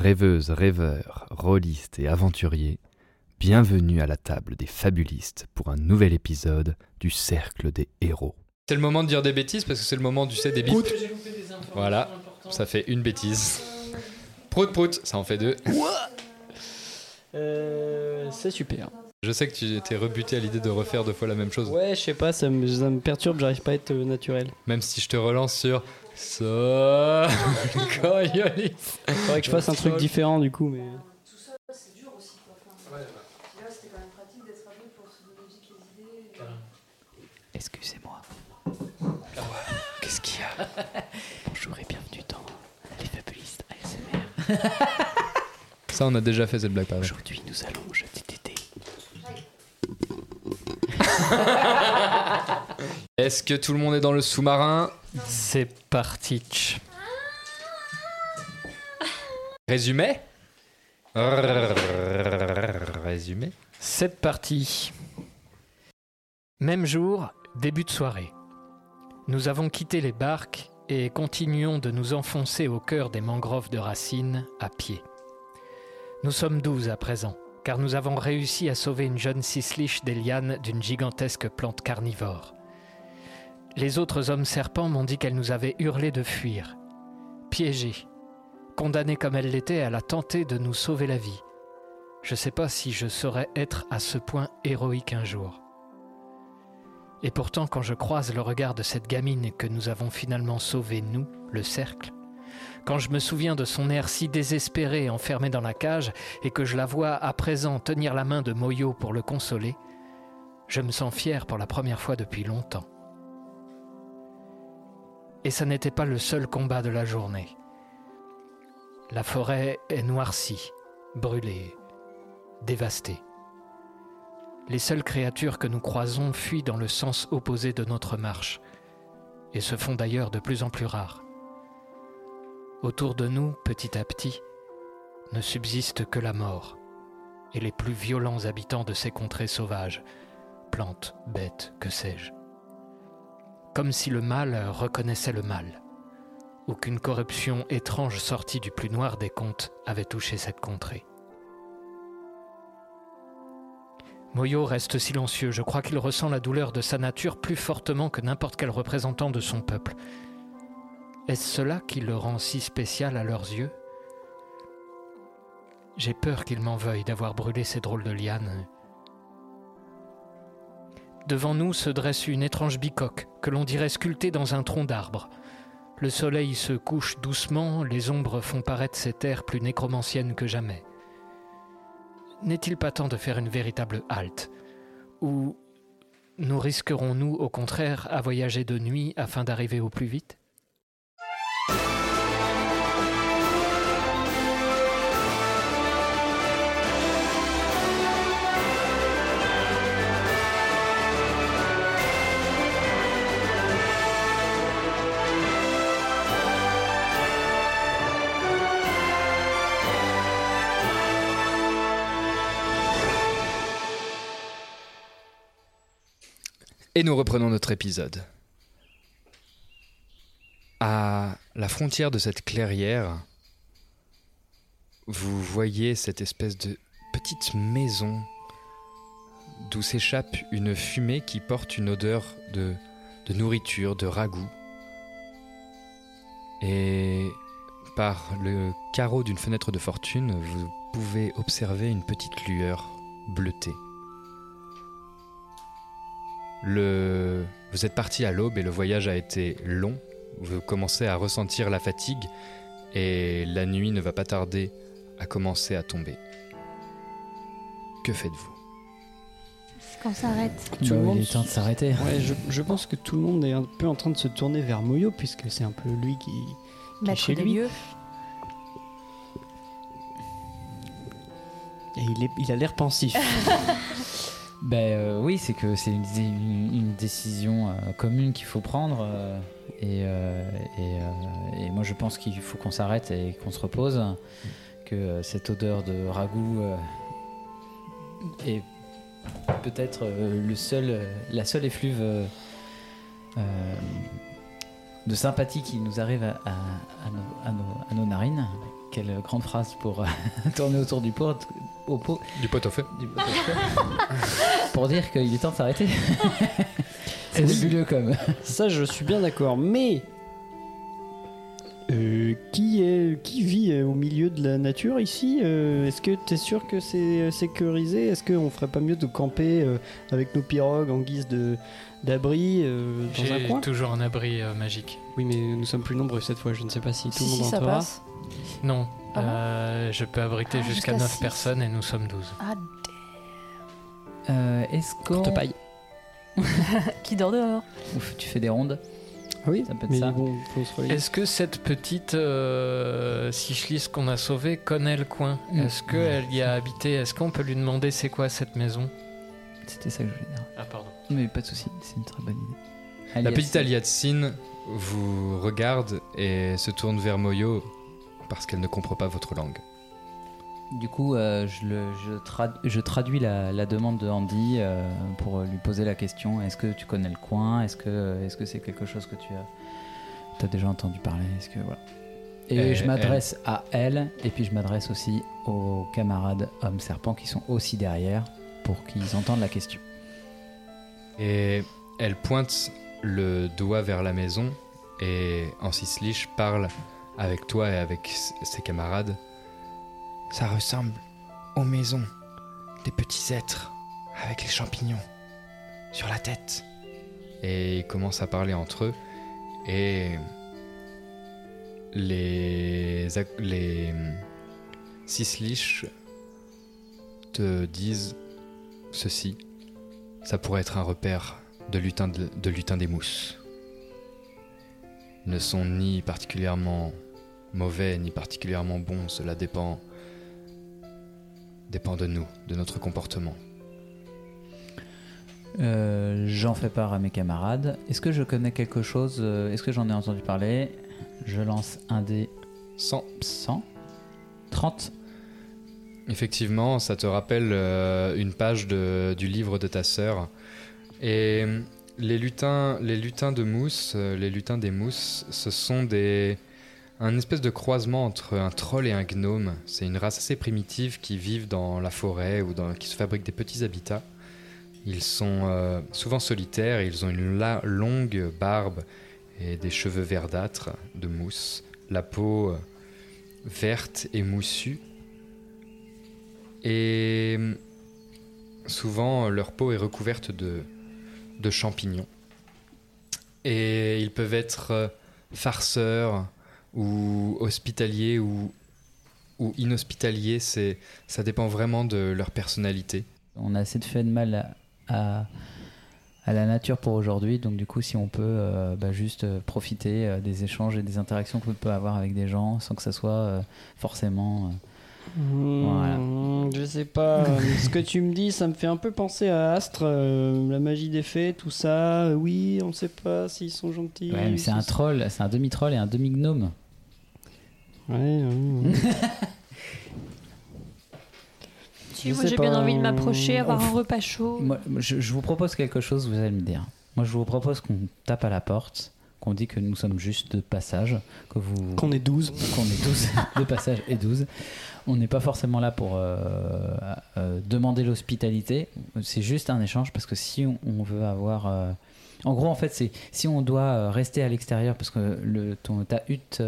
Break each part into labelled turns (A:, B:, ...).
A: Rêveuses, rêveurs, rôlistes et aventuriers, bienvenue à la table des fabulistes pour un nouvel épisode du Cercle des Héros.
B: C'est le moment de dire des bêtises parce que c'est le moment du sais des bips. Voilà, ça fait une bêtise. Prout prout, ça en fait deux.
C: Euh, c'est super.
B: Je sais que tu étais rebuté à l'idée de refaire deux fois la même chose.
C: Ouais, je sais pas, ça me, ça me perturbe, j'arrive pas à être euh, naturel.
B: Même si je te relance sur ça. Coriolis.
C: Faudrait que je fasse un truc différent du coup, mais. Excusez-moi. Qu'est-ce qu'il y a Bonjour et bienvenue dans Les Fabulistes ASMR.
B: Ça, on a déjà fait cette blague par.
C: Aujourd'hui, nous allons jeter.
B: Est-ce que tout le monde est dans le sous-marin
C: C'est parti.
B: Résumé Résumé
C: C'est parti. Même jour, début de soirée. Nous avons quitté les barques et continuons de nous enfoncer au cœur des mangroves de racines à pied. Nous sommes douze à présent, car nous avons réussi à sauver une jeune cisliche des lianes d'une gigantesque plante carnivore. Les autres hommes serpents m'ont dit qu'elle nous avait hurlé de fuir. Piégée. Condamnée comme elle l'était, elle a tenté de nous sauver la vie. Je ne sais pas si je saurais être à ce point héroïque un jour. Et pourtant, quand je croise le regard de cette gamine que nous avons finalement sauvée, nous, le cercle, quand je me souviens de son air si désespéré enfermé dans la cage et que je la vois à présent tenir la main de Moyo pour le consoler, je me sens fier pour la première fois depuis longtemps. Et ça n'était pas le seul combat de la journée. La forêt est noircie, brûlée, dévastée. Les seules créatures que nous croisons fuient dans le sens opposé de notre marche, et se font d'ailleurs de plus en plus rares. Autour de nous, petit à petit, ne subsiste que la mort et les plus violents habitants de ces contrées sauvages, plantes, bêtes, que sais-je. Comme si le mal reconnaissait le mal, ou qu'une corruption étrange sortie du plus noir des contes avait touché cette contrée. Moyo reste silencieux, je crois qu'il ressent la douleur de sa nature plus fortement que n'importe quel représentant de son peuple. Est-ce cela qui le rend si spécial à leurs yeux? J'ai peur qu'il m'en veuille d'avoir brûlé ces drôles de lianes. Devant nous se dresse une étrange bicoque, que l'on dirait sculptée dans un tronc d'arbre. Le soleil se couche doucement, les ombres font paraître ces terres plus nécromanciennes que jamais. N'est-il pas temps de faire une véritable halte? Ou nous risquerons-nous au contraire à voyager de nuit afin d'arriver au plus vite?
B: Et nous reprenons notre épisode. À la frontière de cette clairière, vous voyez cette espèce de petite maison d'où s'échappe une fumée qui porte une odeur de, de nourriture, de ragoût. Et par le carreau d'une fenêtre de fortune, vous pouvez observer une petite lueur bleutée. Le... Vous êtes parti à l'aube et le voyage a été long. Vous commencez à ressentir la fatigue et la nuit ne va pas tarder à commencer à tomber. Que faites-vous?
D: Est-ce qu'on s'arrête
E: Tout le
F: Bah,
E: monde
F: il est temps de s'arrêter.
E: Ouais, je, je pense que tout le monde est un peu en train de se tourner vers Moyo, puisque c'est un peu lui qui, qui est chez lui.
D: lieux.
E: Et il, est, il a l'air pensif.
F: Ben euh, oui, c'est que c'est une, décision euh, commune qu'il faut prendre. euh, et, moi, je pense qu'il faut qu'on s'arrête et qu'on se repose. Que cette odeur de ragoût est peut-être le seul, la seule effluve de sympathie qui nous arrive à nos narines. Quelle grande phrase pour euh, tourner autour du pot. Au pot
B: Du pot au feu
F: du pot au feu. pour dire qu'il est temps de s'arrêter. C'est nébuleux comme.
E: Ça, je suis bien d'accord. Mais euh, qui, est, qui vit euh, au milieu de la nature ici Euh, Est-ce que tu es sûr que c'est sécurisé? Est-ce qu'on ferait pas mieux de camper euh, avec nos pirogues en guise de d'abri euh, dans un
C: J'ai toujours un abri euh, magique.
E: Oui, mais nous sommes plus nombreux cette fois. Je ne sais pas si tout
D: Si,
E: le monde
D: si, ça passe.
C: Non,
D: Ah bon
C: euh, je peux abriter
D: Ah,
C: jusqu'à
D: jusqu'à
C: 9
D: six.
C: personnes et nous sommes 12.
D: Ah,
F: Euh, Est-ce qu'on.
E: Paille.
D: qui dort dehors
F: Ouf, tu fais des rondes.
E: Oui,
F: Ça peut être
E: mais
F: ça.
E: bon.
C: Est-ce que cette petite euh, Sichlis qu'on a sauvée connaît le coin
F: Mm.
C: Est-ce qu'elle y a habité Est-ce qu'on peut lui demander c'est quoi cette maison
F: C'était ça que je voulais dire.
C: Ah pardon.
F: Mais pas de souci, c'est une très bonne idée.
B: La petite Aliatsine vous regarde et se tourne vers Moyo parce qu'elle ne comprend pas votre langue.
F: Du coup, euh, je, le, je, trad- je traduis la, la demande de Andy euh, pour lui poser la question est-ce que tu connais le coin? Est-ce que c'est quelque chose que tu as, as déjà entendu parler? Est-ce que voilà Et
B: Et
F: je m'adresse à elle et puis je m'adresse aussi aux camarades hommes serpents qui sont aussi derrière pour qu'ils entendent la question.
B: Et elle pointe le doigt vers la maison et Ancislich parle avec toi et avec ses camarades. Ça ressemble aux maisons des petits êtres avec les champignons sur la tête. Et ils commencent à parler entre eux et les, les hum, Sislich te disent ceci. Ça pourrait être un repère de de, de lutin des mousses. Ne sont ni particulièrement mauvais ni particulièrement bons, cela dépend dépend de nous, de notre comportement.
F: Euh, j'en fais part à mes camarades. Est-ce que je connais quelque chose euh, Est-ce que j'en ai entendu parler? Je lance un dé
B: 100.
F: 100 30
B: Effectivement, ça te rappelle euh, une page de- du livre de ta sœur. Et les lutins, de mousse, euh, les lutins des mousses, ce sont des un espèce de croisement entre un troll et un gnome. C'est une race assez primitive qui vivent dans la forêt ou qui se fabriquent des petits habitats. Ils sont euh, souvent solitaires ils ont une longue barbe et des cheveux verdâtres de mousse, la peau euh, verte et moussue. Et souvent, leur peau est recouverte de, de champignons. Et ils peuvent être euh, farceurs ou hospitaliers ou, inhospitaliers. C'est, ça dépend vraiment de leur personnalité.
F: On a assez de fait de mal à, à, la nature pour aujourd'hui, donc du coup, si on peut euh, bah, juste euh, profiter des échanges et des interactions qu'on peut avoir avec des gens sans que ça soit forcément. Voilà.
E: Je sais pas. Ce que tu me dis, ça me fait un peu penser à Astre, euh, la magie des fées, tout ça. Euh, Oui, on ne sait pas s'ils sont gentils.
F: Ouais, mais c'est un troll, c'est un demi-troll et un demi-gnome.
E: Ouais.
D: Si, moi j'ai bien envie de m'approcher, avoir un repas chaud.
F: Moi, je, je vous propose quelque chose, vous allez me dire. Moi, je vous propose qu'on tape à la porte, qu'on dit que nous sommes juste de passage, que vous
E: Qu'on est 12.
F: qu'on est 12 de passage et 12. On n'est pas forcément là pour euh, euh, demander l'hospitalité, c'est juste un échange parce que si on, on veut avoir euh, en gros en fait c'est si on doit rester à l'extérieur parce que le ton ta hutte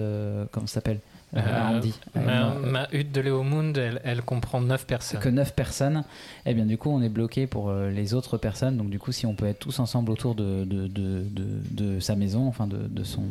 F: comment ça s'appelle? Andy.
C: ma,
F: Euh,
C: ma hutte de Léomund, elle, elle comprend 9 personnes.
F: que 9 personnes, et bien du coup on est bloqué pour euh, les autres personnes. Donc du coup si on peut être tous ensemble autour de, de, de, de- de sa maison, enfin de, de son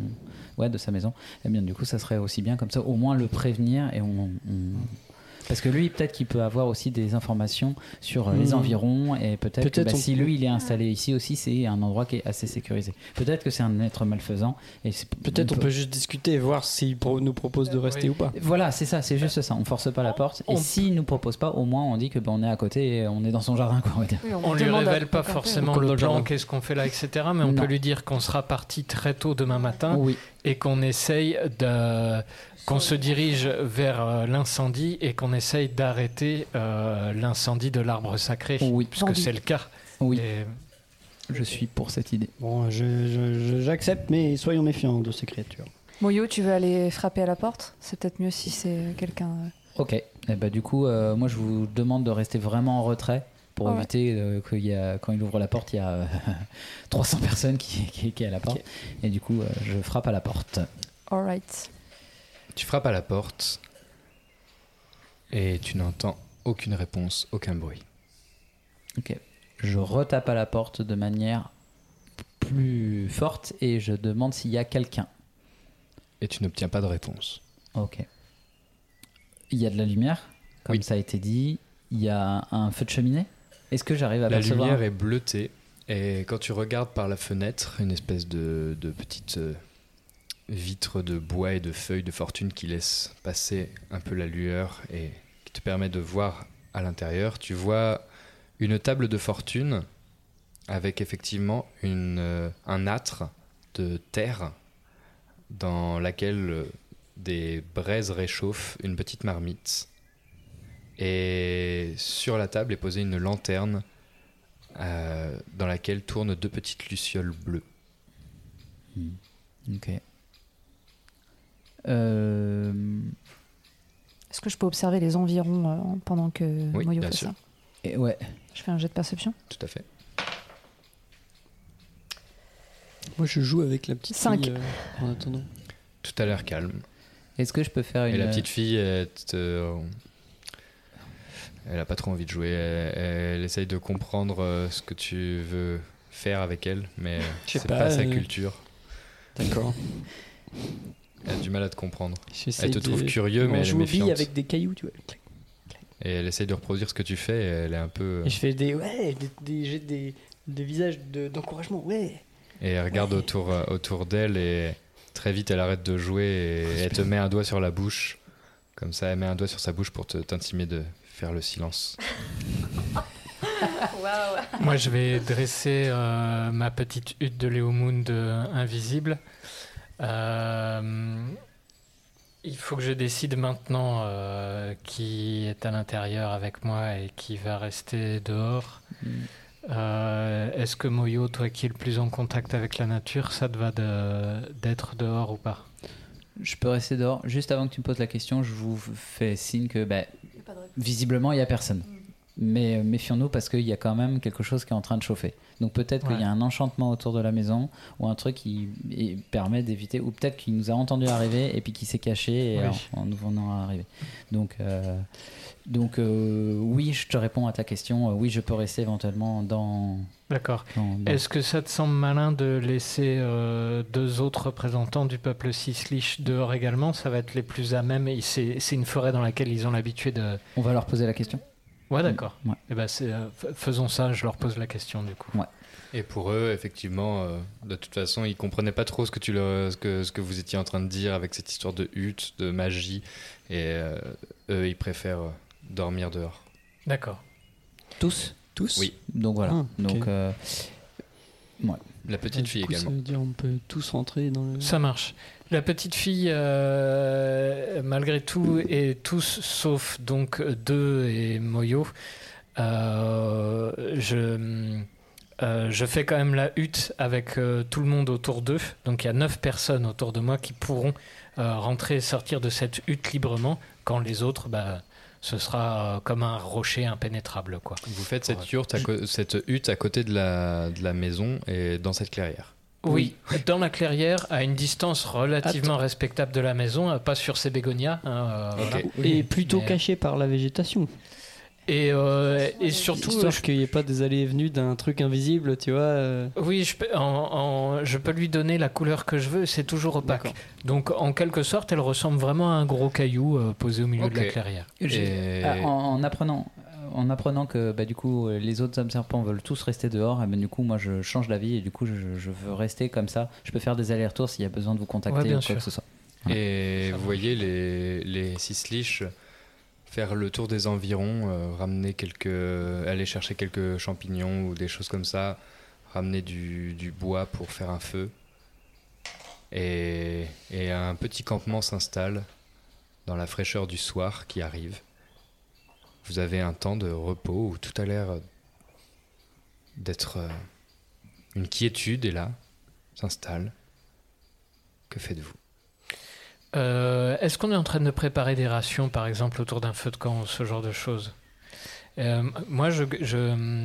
F: ouais de sa maison, et bien du coup ça serait aussi bien comme ça, au moins le prévenir et on, on- parce que lui peut-être qu'il peut avoir aussi des informations sur euh, les
E: Mhm.
F: environs et peut-être que bah,
E: on
F: si lui il est installé ici aussi c'est un endroit qui est assez sécurisé. Peut-être que c'est un être malfaisant et
E: Peut-être on peut juste discuter et voir s'il pro- nous propose de rester ou pas.
F: voilà, c'est ça, c'est juste ça. On force pas la porte. Et s'il nous propose pas, au moins on dit que ben, on est à côté et on est dans son jardin, quoi, on va dire.
C: On lui révèle pas forcément le plan,
E: jardin.
C: qu'est-ce qu'on fait là, etc. Mais on
F: Non.
C: peut lui dire qu'on sera parti très tôt demain matin
F: Oui.
C: et qu'on essaye de qu'on se dirige vers euh, l'incendie et qu'on essaye d'arrêter euh, l'incendie de l'arbre sacré,
F: Oui.
C: puisque c'est le cas.
F: Oui,
C: Et
F: je suis pour cette idée.
E: Bon, j'accepte, mais soyons méfiants de ces créatures.
D: Moyo, tu veux aller frapper à la porte? C'est peut-être mieux si c'est quelqu'un. euh,
F: Ok. Et bah, du coup, euh, moi je vous demande de rester vraiment en retrait pour
D: Ah ouais.
F: éviter euh, qu'il y a, quand il ouvre la porte, il y a euh, 300 personnes qui, qui, qui est à la porte. Et du coup, euh, je frappe à la porte.
D: Alright.
B: Tu frappes à la porte et tu n'entends aucune réponse, aucun bruit.
F: Ok. Je retape à la porte de manière plus forte et je demande s'il y a quelqu'un.
B: Et tu n'obtiens pas de réponse.
F: Ok. Il y a de la lumière, comme
B: Oui.
F: ça a été dit. Il y a un feu de cheminée. Est-ce que j'arrive à
B: La
F: percevoir
B: lumière est bleutée et quand tu regardes par la fenêtre, une espèce de, de petite euh, vitre de bois et de feuilles de fortune qui laisse passer un peu la lueur et qui te permet de voir à l'intérieur, tu vois une table de fortune avec effectivement euh, un âtre de terre dans laquelle euh, des braises réchauffent une petite marmite. Et sur la table est posée une lanterne euh, dans laquelle tournent deux petites lucioles bleues.
F: Ok. Euh,
D: Est-ce que je peux observer les environs euh, pendant que
B: Oui,
D: Moyo
B: bien
D: fait
B: sûr.
D: ça
F: et ouais.
D: Je fais un jet de perception.
B: Tout à fait.
E: Moi, je joue avec la petite
D: Cinq.
E: fille euh, en attendant.
B: Tout a l'air calme.
F: Est-ce que je peux faire une
B: Et la petite fille, elle, a pas trop envie de jouer. Elle, elle essaye de comprendre euh, ce que tu veux faire avec elle, mais c'est
E: pas,
B: pas, sa
E: euh,
B: culture.
E: D'accord.
B: Elle a du mal à te comprendre. Elle te
E: de-
B: trouve curieux,
E: On
B: mais elle est
E: joue billes
B: méfiante.
E: avec des cailloux, tu vois.
B: Et elle essaye de reproduire ce que tu fais. Et elle est un peu.
E: Et je fais des ouais, des, des, j'ai des, des visages de- d'encouragement, ouais.
B: Et elle regarde autour, euh, autour d'elle et très vite elle arrête de jouer et elle te met un doigt sur la bouche. Comme ça, elle met un doigt sur sa bouche pour te- t'intimer de faire le silence.
C: Moi, je vais dresser euh, ma petite hutte de Léomund euh, invisible. Euh, il faut que je décide maintenant euh, qui est à l'intérieur avec moi et qui va rester dehors.
F: Mm.
C: Euh, Est-ce que Moyo, toi qui es le plus en contact avec la nature, ça te va de- d'être dehors ou pas?
F: Je peux rester dehors. Juste avant que tu me poses la question, je vous fais signe que bah, visiblement il y a personne. Mais euh, méfions-nous parce qu'il y a quand même quelque chose qui est en train de chauffer. Donc peut-être qu'il y a un enchantement autour de la maison ou un truc qui et permet d'éviter, ou peut-être qu'il nous a entendu arriver et puis qui s'est caché et
C: Oui.
F: en, en nous venant arriver. Donc, euh, donc euh, oui, je te réponds à ta question. Oui, je peux rester éventuellement dans.
C: D'accord.
F: dans-
C: Est-ce que ça te semble malin de laisser euh, deux autres représentants du peuple Sislich dehors également? Ça va être les plus à même. et c'est une forêt dans laquelle ils ont l'habitude de.
F: On va leur poser la question.
C: Ouais, d'accord.
F: Ouais.
C: Eh ben, c'est, euh, faisons ça. Je leur pose la question du coup.
B: Et pour eux, effectivement, euh, de toute façon, ils comprenaient pas trop ce que, tu leur, ce, que, ce que vous étiez en train de dire avec cette histoire de hutte, de magie. Et euh, eux, ils préfèrent euh, dormir dehors.
C: D'accord.
F: Tous?
E: Tous?
B: Oui.
F: Donc voilà.
E: Ah.
F: Donc euh,
B: La petite
E: Du
B: fille
E: coup,
B: également.
E: Ça veut dire on peut tous rentrer dans le.
C: Ça marche. La petite fille, euh, malgré tout, et tous sauf donc deux et Moyo. euh, je Euh, je fais quand même la hutte avec tout le monde autour d'eux. Donc il y a neuf personnes autour de moi qui pourront rentrer et sortir de cette hutte librement, quand les autres, bah, ce sera comme un rocher impénétrable. Quoi.
B: Vous faites cette,
C: Ouais.
B: hutte à, co- cette hutte à côté de la, de la maison et dans cette clairière.
C: Oui, dans la clairière, à une distance relativement respectable de la maison, euh, pas sur ces bégonias. hein, euh, voilà.
E: Et plutôt
C: Mais-
E: caché par la végétation.
C: Et, euh, et surtout,
E: Histoire
C: je-
E: qu'il n'y ait pas des allées et venues d'un truc invisible, tu vois. euh.
C: Oui, je peux, en- en- je peux lui donner la couleur que je veux, c'est toujours opaque. Donc, en quelque sorte, elle ressemble vraiment à un gros caillou euh, posé au milieu de la clairière.
F: Ah, en, en apprenant, en apprenant que bah, du coup les autres hommes serpents veulent tous rester dehors, et ben, du coup moi je change d'avis et du coup je, je veux rester comme ça. Je peux faire des allers-retours s'il y a besoin de vous contacter
C: Ouais, bien
F: ou quoi
C: sûr.
F: que ce soit.
B: Et vous voyez les, les six liches faire le tour des environs, euh, ramener quelques, aller chercher quelques champignons ou des choses comme ça, ramener du, du bois pour faire un feu. Et, et un petit campement s'installe dans la fraîcheur du soir qui arrive. Vous avez un temps de repos où tout a l'air d'être... euh, Une quiétude est là, s'installe. Que faites-vous?
C: Euh, Est-ce qu'on est en train de préparer des rations, par exemple, autour d'un feu de camp ou ce genre de choses? Euh, Moi, je,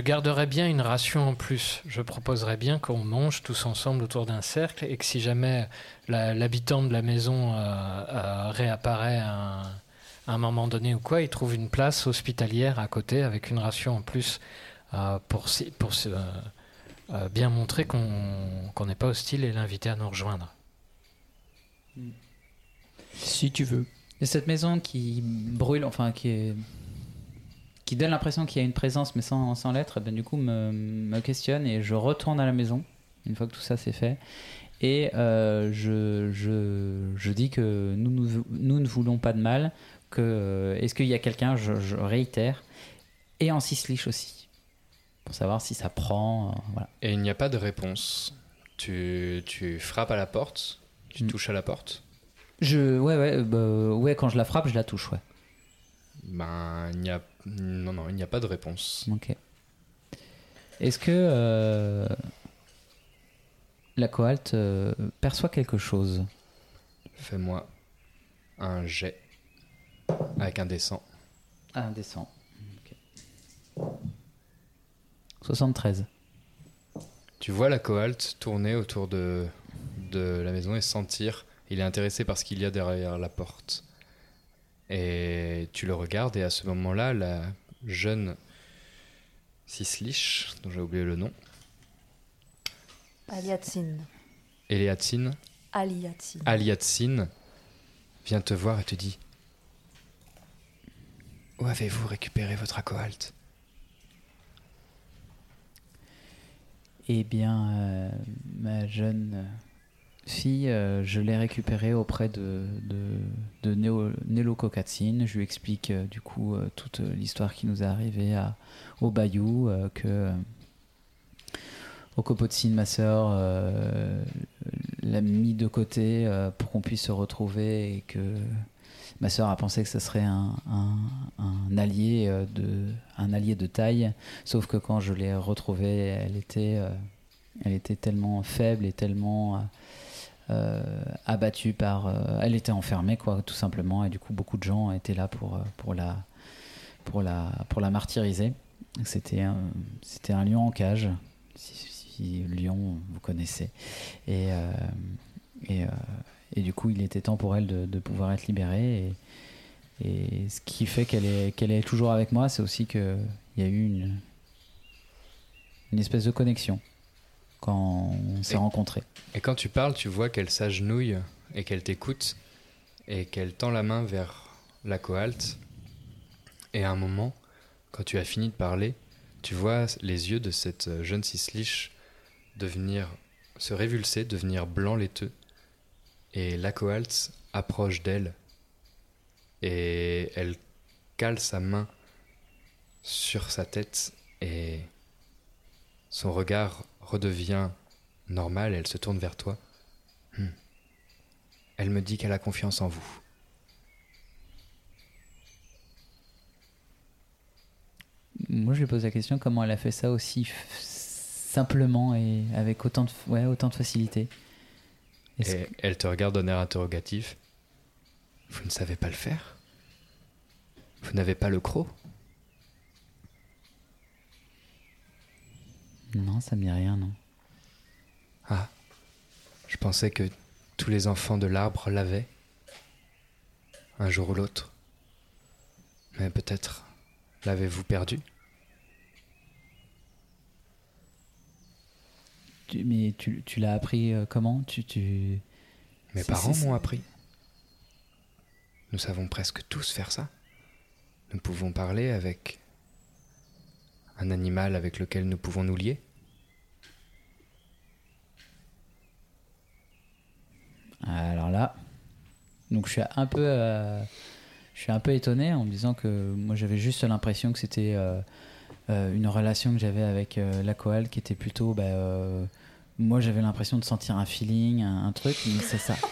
C: garderais bien une ration en plus. Je proposerais bien qu'on mange tous ensemble autour d'un cercle et que si jamais l'habitant de la maison euh, réapparaît un, à un moment donné ou quoi, il trouve une place hospitalière à côté avec une ration en plus euh, pour, euh, euh, bien montrer qu'on n'est pas hostile et l'inviter à nous rejoindre.
E: Si tu veux.
F: Et cette maison qui brûle, enfin qui donne l'impression qu'il y a une présence mais sans, sans l'être, ben, du coup me, questionne et je retourne à la maison une fois que tout ça c'est fait. Et je, dis que nous ne voulons pas de mal, que euh, est-ce qu'il y a quelqu'un, je, je réitère, et en cisliche aussi, pour savoir si ça prend. euh, voilà.
B: Et il n'y a pas de réponse. Tu, tu frappes à la porte, tu
F: Mm.
B: touches à la porte.
F: Je, ouais, ouais, euh, bah, ouais, quand je la frappe, je la touche, ouais.
B: Ben, il n'y a, non, non, il n'y a pas de réponse.
F: Ok. Est-ce que euh, la cohalte euh, perçoit quelque chose?
B: Fais-moi un jet avec un descend.
F: Ah, un descend. Ok. 73.
B: Tu vois la cohalte tourner autour de, de la maison et sentir. Il est intéressé par ce qu'il y a derrière la porte. Et tu le regardes, et à ce moment-là, la jeune Cisliche, dont j'ai oublié le nom,
D: Aliatsine.
B: Eliatsine,
D: Aliatsine.
B: Aliatsine, vient te voir et te dit Où avez-vous récupéré votre acohalte
F: Eh bien, euh, ma jeune euh, fille, euh, je l'ai récupérée auprès de, de, de. Je lui explique du coup toute l'histoire qui nous est arrivée au Bayou, que Okopotsin, ma sœur, l'a mis de côté pour qu'on puisse se retrouver et que ma sœur a pensé que ce serait un, allié euh, de un allié de taille. Sauf que quand je l'ai retrouvée elle était euh, elle était tellement faible et tellement euh, abattue par elle était enfermée quoi tout simplement. Et du coup beaucoup de gens étaient là pour pour la pour la pour la martyriser. C'était un c'était un lion en cage si, si Lyon vous connaissez. Et et, et du coup il était temps pour elle de, de pouvoir être libérée et, et ce qui fait qu'elle est qu'elle est toujours avec moi c'est aussi que il y a eu une une espèce de connexion quand on s'est
B: Et-
F: rencontrés
B: Et quand tu parles, tu vois qu'elle s'agenouille et qu'elle t'écoute et qu'elle tend la main vers la cohalte. Et à un moment, quand tu as fini de parler, tu vois les yeux de cette jeune cisliche devenir, se révulser, devenir blanc laiteux. Et la approche d'elle et elle cale sa main sur sa tête et son regard redevient normal, elle se tourne vers toi. Hmm. Elle me dit qu'elle a confiance en vous.
F: moi, je lui pose la question comment elle a fait ça aussi simplement et avec autant de facilité?
B: Et elle te regarde d'un air interrogatif. Vous ne savez pas le faire Vous n'avez pas le croc
F: Non, ça me dit rien, non.
B: Ah, je pensais que tous les enfants de l'arbre l'avaient. Un jour ou l'autre. Mais peut-être l'avez-vous perdu?
F: Tu- mais tu, tu l'as appris euh, comment tu, tu...
B: Mes parents m'ont appris. Nous savons presque tous faire ça. Nous pouvons parler avec un animal avec lequel nous pouvons nous lier.
F: Alors là, donc je suis un peu, euh, je suis un peu étonné en me disant que moi j'avais juste l'impression que c'était euh, une relation que j'avais avec euh, la koal qui était plutôt, bah, euh, moi j'avais l'impression de sentir un feeling, un, un truc, mais c'est ça.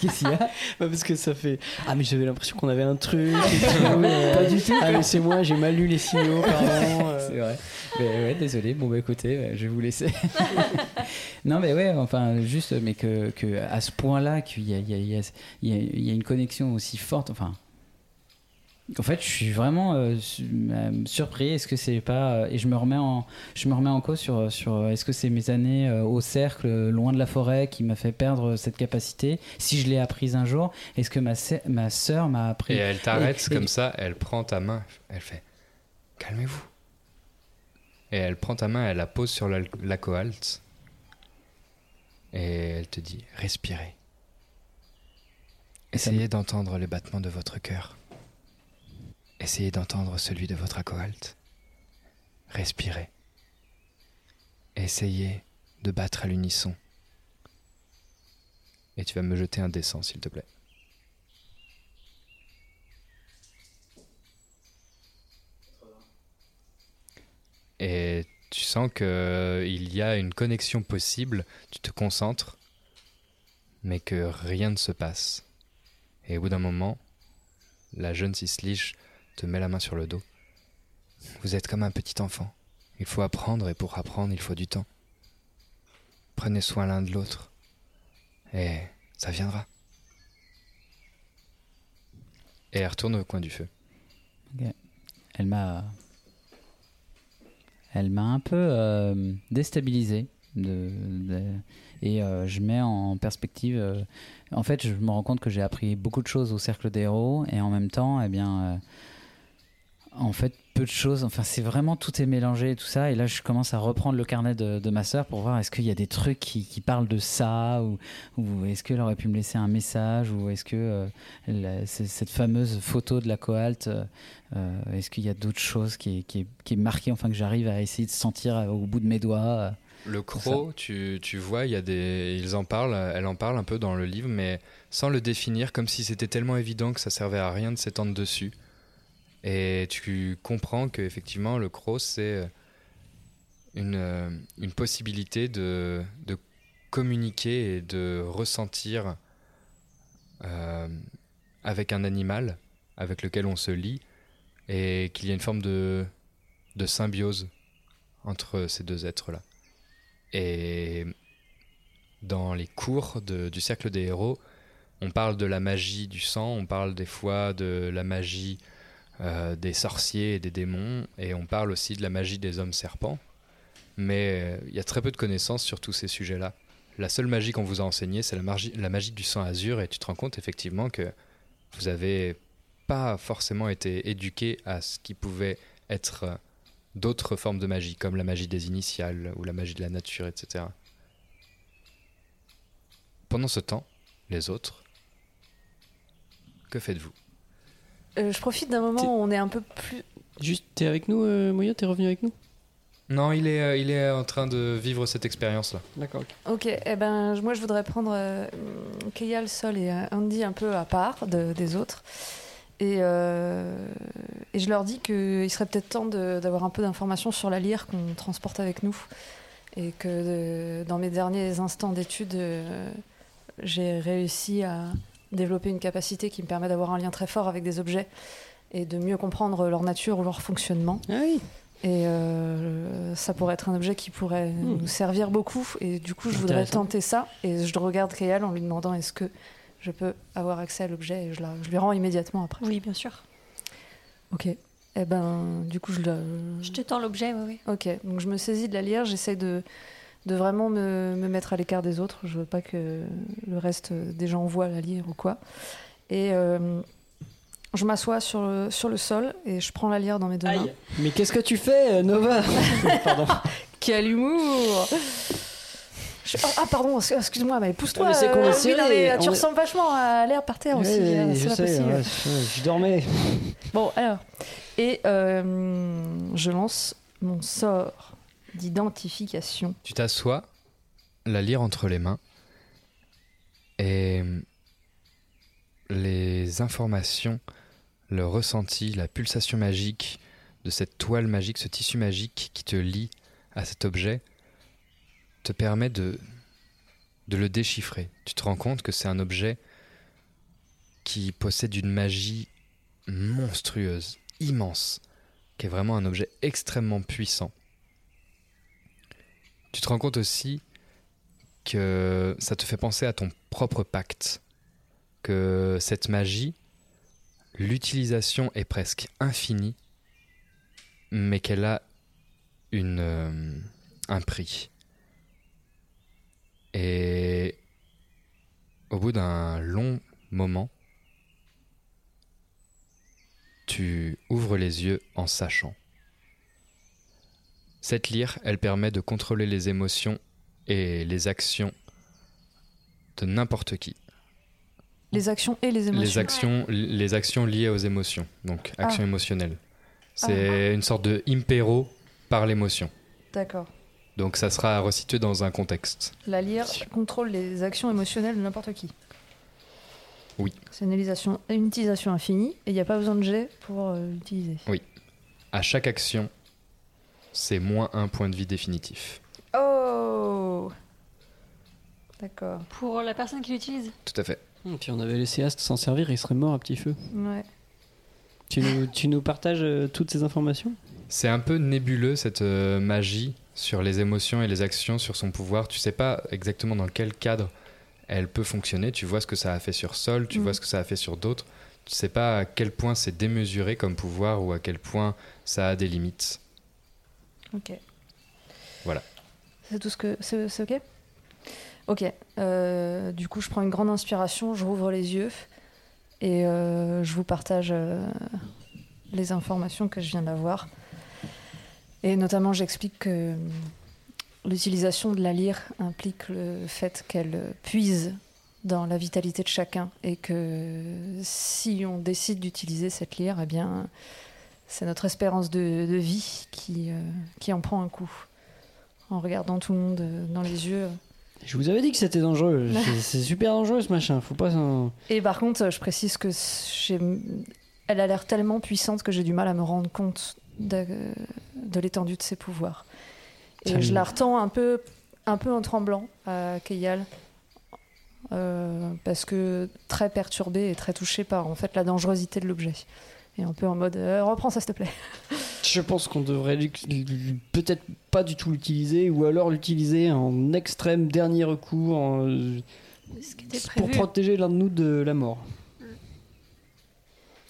F: Qu'est-ce qu'il y a?
E: Bah, parce que ça fait. Ah, mais j'avais l'impression qu'on avait un truc. euh,
F: Pas du tout.
E: Ah, mais c'est moi, j'ai mal lu les signaux, pardon. euh.
F: C'est vrai. Mais ouais, désolé. Bon bah écoutez, euh, je vais vous laisser. non mais ouais, enfin juste, mais que, que à ce point-là, qu'il y y, y, y a une connexion aussi forte. Enfin, en fait, je suis vraiment euh, euh, surpris. Est-ce que c'est pas euh, et je me remets en, je me remets en cause sur sur est-ce que c'est mes années euh, au cercle, loin de la forêt, qui m'a fait perdre cette capacité? Si je l'ai apprise un jour, est-ce que ma ma sœur m'a appris?
B: Et elle t'arrête
F: et-
B: comme ça, elle prend ta main, elle fait Calmez-vous. Et elle prend ta main, elle la pose sur la, la coalte. Et elle te dit Respirez. Essayez d'entendre les battements de votre cœur. Essayez d'entendre celui de votre acoalte. Respirez. Essayez de battre à l'unisson. Et tu vas me jeter un dessin, s'il te plaît. Et tu sens que il y a une connexion possible, tu te concentres, mais que rien ne se passe. Et au bout d'un moment, la jeune Sisliche te met la main sur le dos. Vous êtes comme un petit enfant. Il faut apprendre et pour apprendre, il faut du temps. Prenez soin l'un de l'autre. Et ça viendra. Et elle retourne au coin du feu.
F: Elle m'a. Elle m'a un peu euh, déstabilisé. Et euh, je mets en perspective. euh, en fait, je me rends compte que j'ai appris beaucoup de choses au cercle des héros et en même temps, eh bien. En fait, peu de choses. Enfin, c'est vraiment tout est mélangé et tout ça. Et là, je commence à reprendre le carnet de, de ma sœur pour voir est-ce qu'il y a des trucs qui, qui parlent de ça ou, ou est-ce qu'elle aurait pu me laisser un message ou est-ce que euh, la- cette fameuse photo de la coalte, euh, euh, est-ce qu'il y a d'autres choses qui est, qui, est, qui est marquée, enfin que j'arrive à essayer de sentir au bout de mes doigts
B: Le croc, tu, tu vois, il y a des, ils en parlent, elle en parle un peu dans le livre, mais sans le définir, comme si c'était tellement évident que ça servait à rien de s'étendre dessus. Et tu comprends que effectivement, le croc, c'est une, euh, une possibilité de, de communiquer et de ressentir euh, avec un animal avec lequel on se lie, et qu'il y a une forme de, symbiose entre ces deux êtres-là. Et dans les cours du cercle des héros, on parle de la magie du sang, on parle des fois de la magie euh, des sorciers et des démons, et on parle aussi de la magie des hommes serpents. Mais euh, il y a très peu de connaissances sur tous ces sujets-là. La seule magie qu'on vous a enseignée, c'est la magie, la magie du sang azur, et tu te rends compte effectivement que vous avez pas forcément été éduqué à ce qui pouvait être euh, d'autres formes de magie, comme la magie des initiales ou la magie de la nature, etc. Pendant ce temps, les autres, que faites-vous?
D: Euh, je profite d'un moment où on est un peu plus.
E: Juste, t'es avec nous, euh, Moya T'es revenu avec nous
B: Non, il est, euh, il est en train de vivre cette expérience-là.
E: D'accord.
D: Ok, eh ben, moi je voudrais prendre euh, Keyal, Sol et Andy un peu à part de- des autres. Et, euh, et je leur dis qu'il serait peut-être temps d'avoir un peu d'informations sur la lyre qu'on transporte avec nous. Et que dans mes derniers instants d'études, euh, j'ai réussi à développer une capacité qui me permet d'avoir un lien très fort avec des objets. et de mieux comprendre leur nature ou leur fonctionnement.
E: Ah oui.
D: Et euh, ça pourrait être un objet qui pourrait
E: Hmm.
D: nous servir beaucoup. Et du coup, je voudrais tenter ça. Et je regarde Kayal en lui demandant est-ce que je peux avoir accès à l'objet et je, la- je lui rends immédiatement après.
G: Oui, bien sûr.
D: Ok. Eh ben, du coup, je le.
G: Je te tends l'objet, oui, oui.
D: Ok. Donc, je me saisis de la lire. J'essaie de, de vraiment me, me mettre à l'écart des autres. Je veux pas que le reste des gens voient la lire ou quoi. Et euh, je m'assois sur le, sur le sol et je prends la lire dans mes deux mains.
E: Mais qu'est-ce que tu fais, euh, Nova Pardon.
D: Quel humour Je- oh, Ah pardon, ex- excuse-moi, mais pousse-toi.
E: Ah, mais c'est qu'on est
D: oui,
E: serré,
D: non, mais tu ressembles vachement à l'air par terre aussi. Euh, c'est
E: je sais,
D: possible.
E: ouais, je, je dormais.
D: Bon, alors. Et euh, je lance mon sort d'identification.
B: Tu t'assois, la lyre entre les mains, et les informations, le ressenti, la pulsation magique de cette toile magique, ce tissu magique qui te lie à cet objet, te permet de, de le déchiffrer. Tu te rends compte que c'est un objet qui possède une magie monstrueuse, immense, qui est vraiment un objet extrêmement puissant. Tu te rends compte aussi que ça te fait penser à ton propre pacte, que cette magie, l'utilisation est presque infinie, mais qu'elle a euh, un prix. Et au bout d'un long moment, tu ouvres les yeux en sachant. Cette lyre, elle permet de contrôler les émotions et les actions de n'importe qui.
D: Les actions et les émotions.
B: Les actions, les actions liées aux émotions, donc
D: Ah.
B: actions émotionnelles. C'est une sorte de impéro par l'émotion.
D: D'accord.
B: Donc ça sera à resituer dans un contexte.
D: La lyre contrôle les actions émotionnelles de n'importe qui.
B: Oui.
D: C'est une utilisation, une utilisation infinie et il n'y a pas besoin de jet pour euh, l'utiliser.
B: Oui. À chaque action, c'est moins un point de vie définitif.
D: Oh D'accord.
G: Pour la personne qui l'utilise
B: Tout à fait.
E: Hum, Puis on avait laissé Ast s'en servir, il serait mort à petit feu.
D: Ouais.
E: Tu nous, tu nous partages euh, toutes ces informations?
B: C'est un peu nébuleux cette euh, magie sur les émotions et les actions, sur son pouvoir. Tu sais pas exactement dans quel cadre elle peut fonctionner. Tu vois ce que ça a fait sur Sol, tu
D: Mm.
B: vois ce que ça a fait sur d'autres. Tu sais pas à quel point c'est démesuré comme pouvoir ou à quel point ça a des limites.
D: Ok.
B: Voilà.
D: C'est tout ce que. C'est ok? Ok. Euh, du coup, je prends une grande inspiration, je rouvre les yeux et euh, je vous partage euh, les informations que je viens d'avoir. Et notamment, j'explique que l'utilisation de la lyre implique le fait qu'elle puise dans la vitalité de chacun et que si on décide d'utiliser cette lyre, eh bien, c'est notre espérance de, de vie qui, euh, qui en prend un coup. En regardant tout le monde euh, dans les yeux.
E: Je vous avais dit que c'était dangereux. C'est- super dangereux ce machin. Faut pas.
D: Et par contre, je précise que elle a l'air tellement puissante que j'ai du mal à me rendre compte de, de l'étendue de ses pouvoirs. Et je la retends un peu, un peu en tremblant à Keyal. euh, parce que très perturbée et très touchée par en fait la dangerosité de l'objet. Et un peu en mode euh, reprends ça s'il te plaît.
E: Je pense qu'on devrait peut-être pas du tout l'utiliser ou alors l'utiliser en extrême dernier recours en-
G: Ce qui était
E: pour protéger l'un de nous de la mort.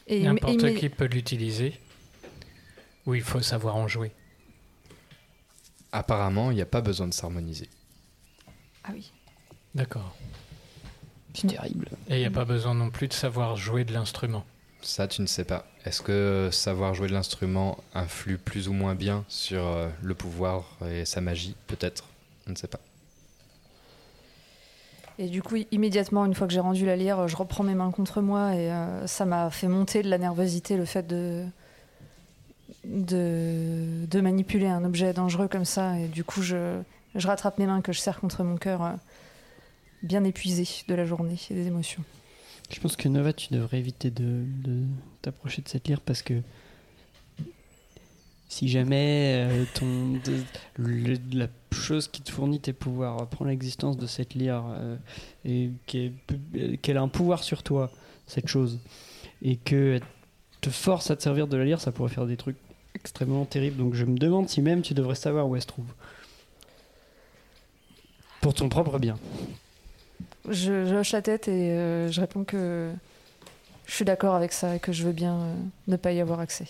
D: Et
C: N'importe qui peut l'utiliser. Ou il faut savoir en jouer.
B: Apparemment, il n'y a pas besoin de s'harmoniser.
D: Ah oui.
C: D'accord.
E: C'est terrible.
C: Et il n'y a pas besoin non plus de savoir jouer de l'instrument.
B: Ça, tu ne sais pas. Est-ce que savoir jouer de l'instrument influe plus ou moins bien sur euh, le pouvoir et sa magie Peut-être? On ne sait pas.
D: Et du coup, immédiatement, une fois que j'ai rendu la lyre, je reprends mes mains contre moi et euh, ça m'a fait monter de la nervosité le fait de, de, manipuler un objet dangereux comme ça. Et du coup, je, je rattrape mes mains que je serre contre mon cœur, euh, bien épuisé de la journée et des émotions.
E: Je pense que Nova, tu devrais éviter de, t'approcher de cette lyre parce que si jamais euh, ton, la chose qui te fournit tes pouvoirs apprend l'existence de cette lyre euh, et qu'elle qu'elle a un pouvoir sur toi, cette chose, et que te force à te servir de la lyre, ça pourrait faire des trucs extrêmement terribles. Donc je me demande si même tu devrais savoir où elle se trouve. Pour ton propre bien.
D: Je, hoche la tête et euh, je réponds que je suis d'accord avec ça et que je veux bien euh, ne pas y avoir accès.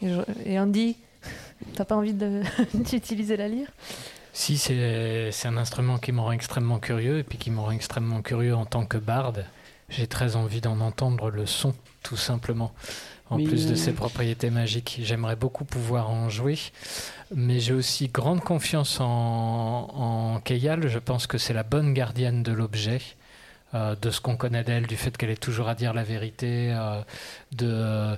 D: Et, je- et Andy, t'as pas envie d'utiliser la lyre?
C: Si, c'est un instrument qui me rend extrêmement curieux, et puis qui me rend extrêmement curieux en tant que barde. J'ai très envie d'en entendre le son, tout simplement. En
E: Mais,
C: plus de ses propriétés magiques, j'aimerais beaucoup pouvoir en jouer. Mais j'ai aussi grande confiance en, en Keyal. Je pense que c'est la bonne gardienne de l'objet. Euh, de ce qu'on connaît d'elle, du fait qu'elle est toujours à dire la vérité, euh, de,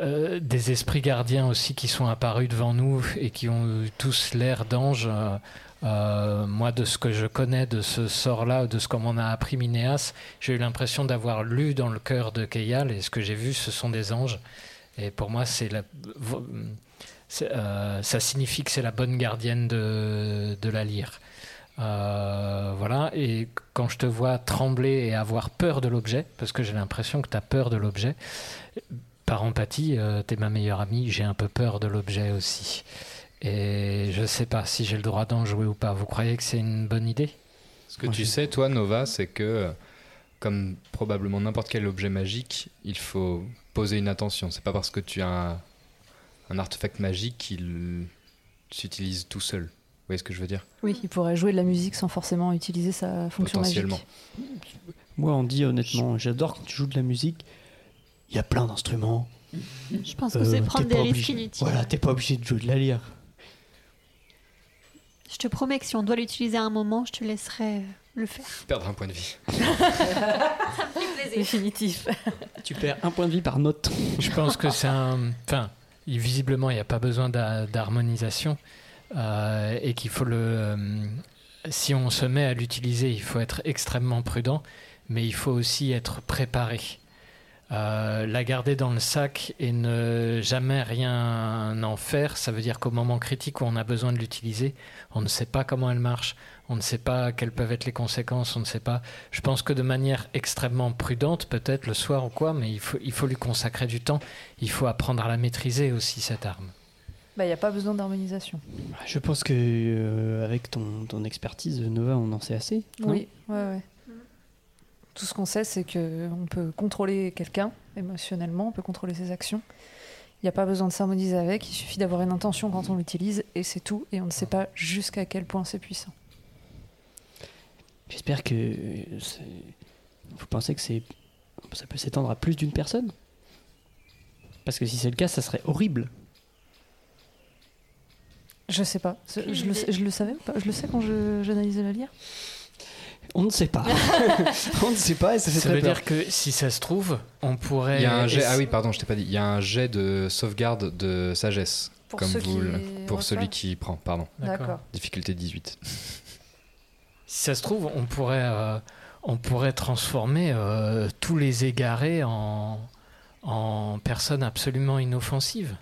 C: euh, des esprits gardiens aussi qui sont apparus devant nous et qui ont eu tous l'air d'anges. moi, de ce que je connais de ce sort-là, de ce qu'on m'en a appris Minéas, j'ai eu l'impression d'avoir lu dans le cœur de Keyal et ce que j'ai vu, ce sont des anges. Et pour moi, c'est ça signifie que c'est la bonne gardienne de, de la lyre. Euh, voilà, et quand je te vois trembler et avoir peur de l'objet, parce que j'ai l'impression que tu as peur de l'objet, par empathie, euh, tu es ma meilleure amie, j'ai un peu peur de l'objet aussi. Et je sais pas si j'ai le droit d'en jouer ou pas. Vous croyez que c'est une bonne idée?
B: Ce que tu sais, toi, Nova, c'est que, comme probablement n'importe quel objet magique, il faut poser une attention. C'est pas parce que tu as un, un artefact magique qu'il s'utilise tout seul. Vous voyez ce que je veux dire?
D: Oui, il pourrait jouer de la musique sans forcément utiliser sa fonction magique.
B: Potentiellement.
E: Moi, on dit honnêtement, j'adore quand tu joues de la musique. Il y a plein d'instruments.
G: Je pense que
E: Euh,
G: c'est prendre des risques
E: obligé-
G: inutiles.
E: Voilà, t'es pas obligé de jouer de la lyre.
G: Je te promets que si on doit l'utiliser à un moment, je te laisserai euh, le faire.
B: Perdre un point de vie.
D: Définitif.
E: Tu perds un point de vie par note.
C: Je pense que c'est un. Enfin, visiblement, il n'y a pas besoin d'harmonisation euh, et qu'il faut le. euh, si on se met à l'utiliser, il faut être extrêmement prudent, mais il faut aussi être préparé. Euh, la garder dans le sac et ne jamais rien en faire, ça veut dire qu'au moment critique où on a besoin de l'utiliser, on ne sait pas comment elle marche, on ne sait pas quelles peuvent être les conséquences, on ne sait pas. Je pense que de manière extrêmement prudente, peut-être le soir ou quoi, mais il faut, il faut lui consacrer du temps, il faut apprendre à la maîtriser aussi, cette arme.
D: Bah, il n'y a pas besoin d'harmonisation.
E: Je pense que euh, avec ton, ton expertise, Nova, on en sait assez.
D: Oui, ouais, ouais. Tout ce qu'on sait, c'est qu'on peut contrôler quelqu'un émotionnellement, on peut contrôler ses actions. Il n'y a pas besoin de s'harmoniser avec, il suffit d'avoir une intention quand on l'utilise, et c'est tout, et on ne sait pas jusqu'à quel point c'est puissant.
E: J'espère que vous pensez que c'est ça peut s'étendre à plus d'une personne? Parce que si c'est le cas, ça serait horrible.
D: Je sais pas. Je, le, je le savais ou pas Je le sais quand je- j'analysais la lyre
E: On ne sait pas. on ne sait pas et ça fait
C: Ça
E: très
C: veut
E: peur.
C: dire que si ça se trouve, on pourrait.
B: Il y a un jet. Ah oui, pardon, je t'ai pas dit. Il y a un jet de sauvegarde de sagesse.
D: Pour
B: comme
D: ceux
B: vous,
D: qui
B: le- pour
D: reçoivent
B: celui qui prend, pardon.
D: D'accord.
B: Difficulté 18.
C: Si ça se trouve, on pourrait, euh, on pourrait transformer euh, tous les égarés en, en personnes absolument inoffensives.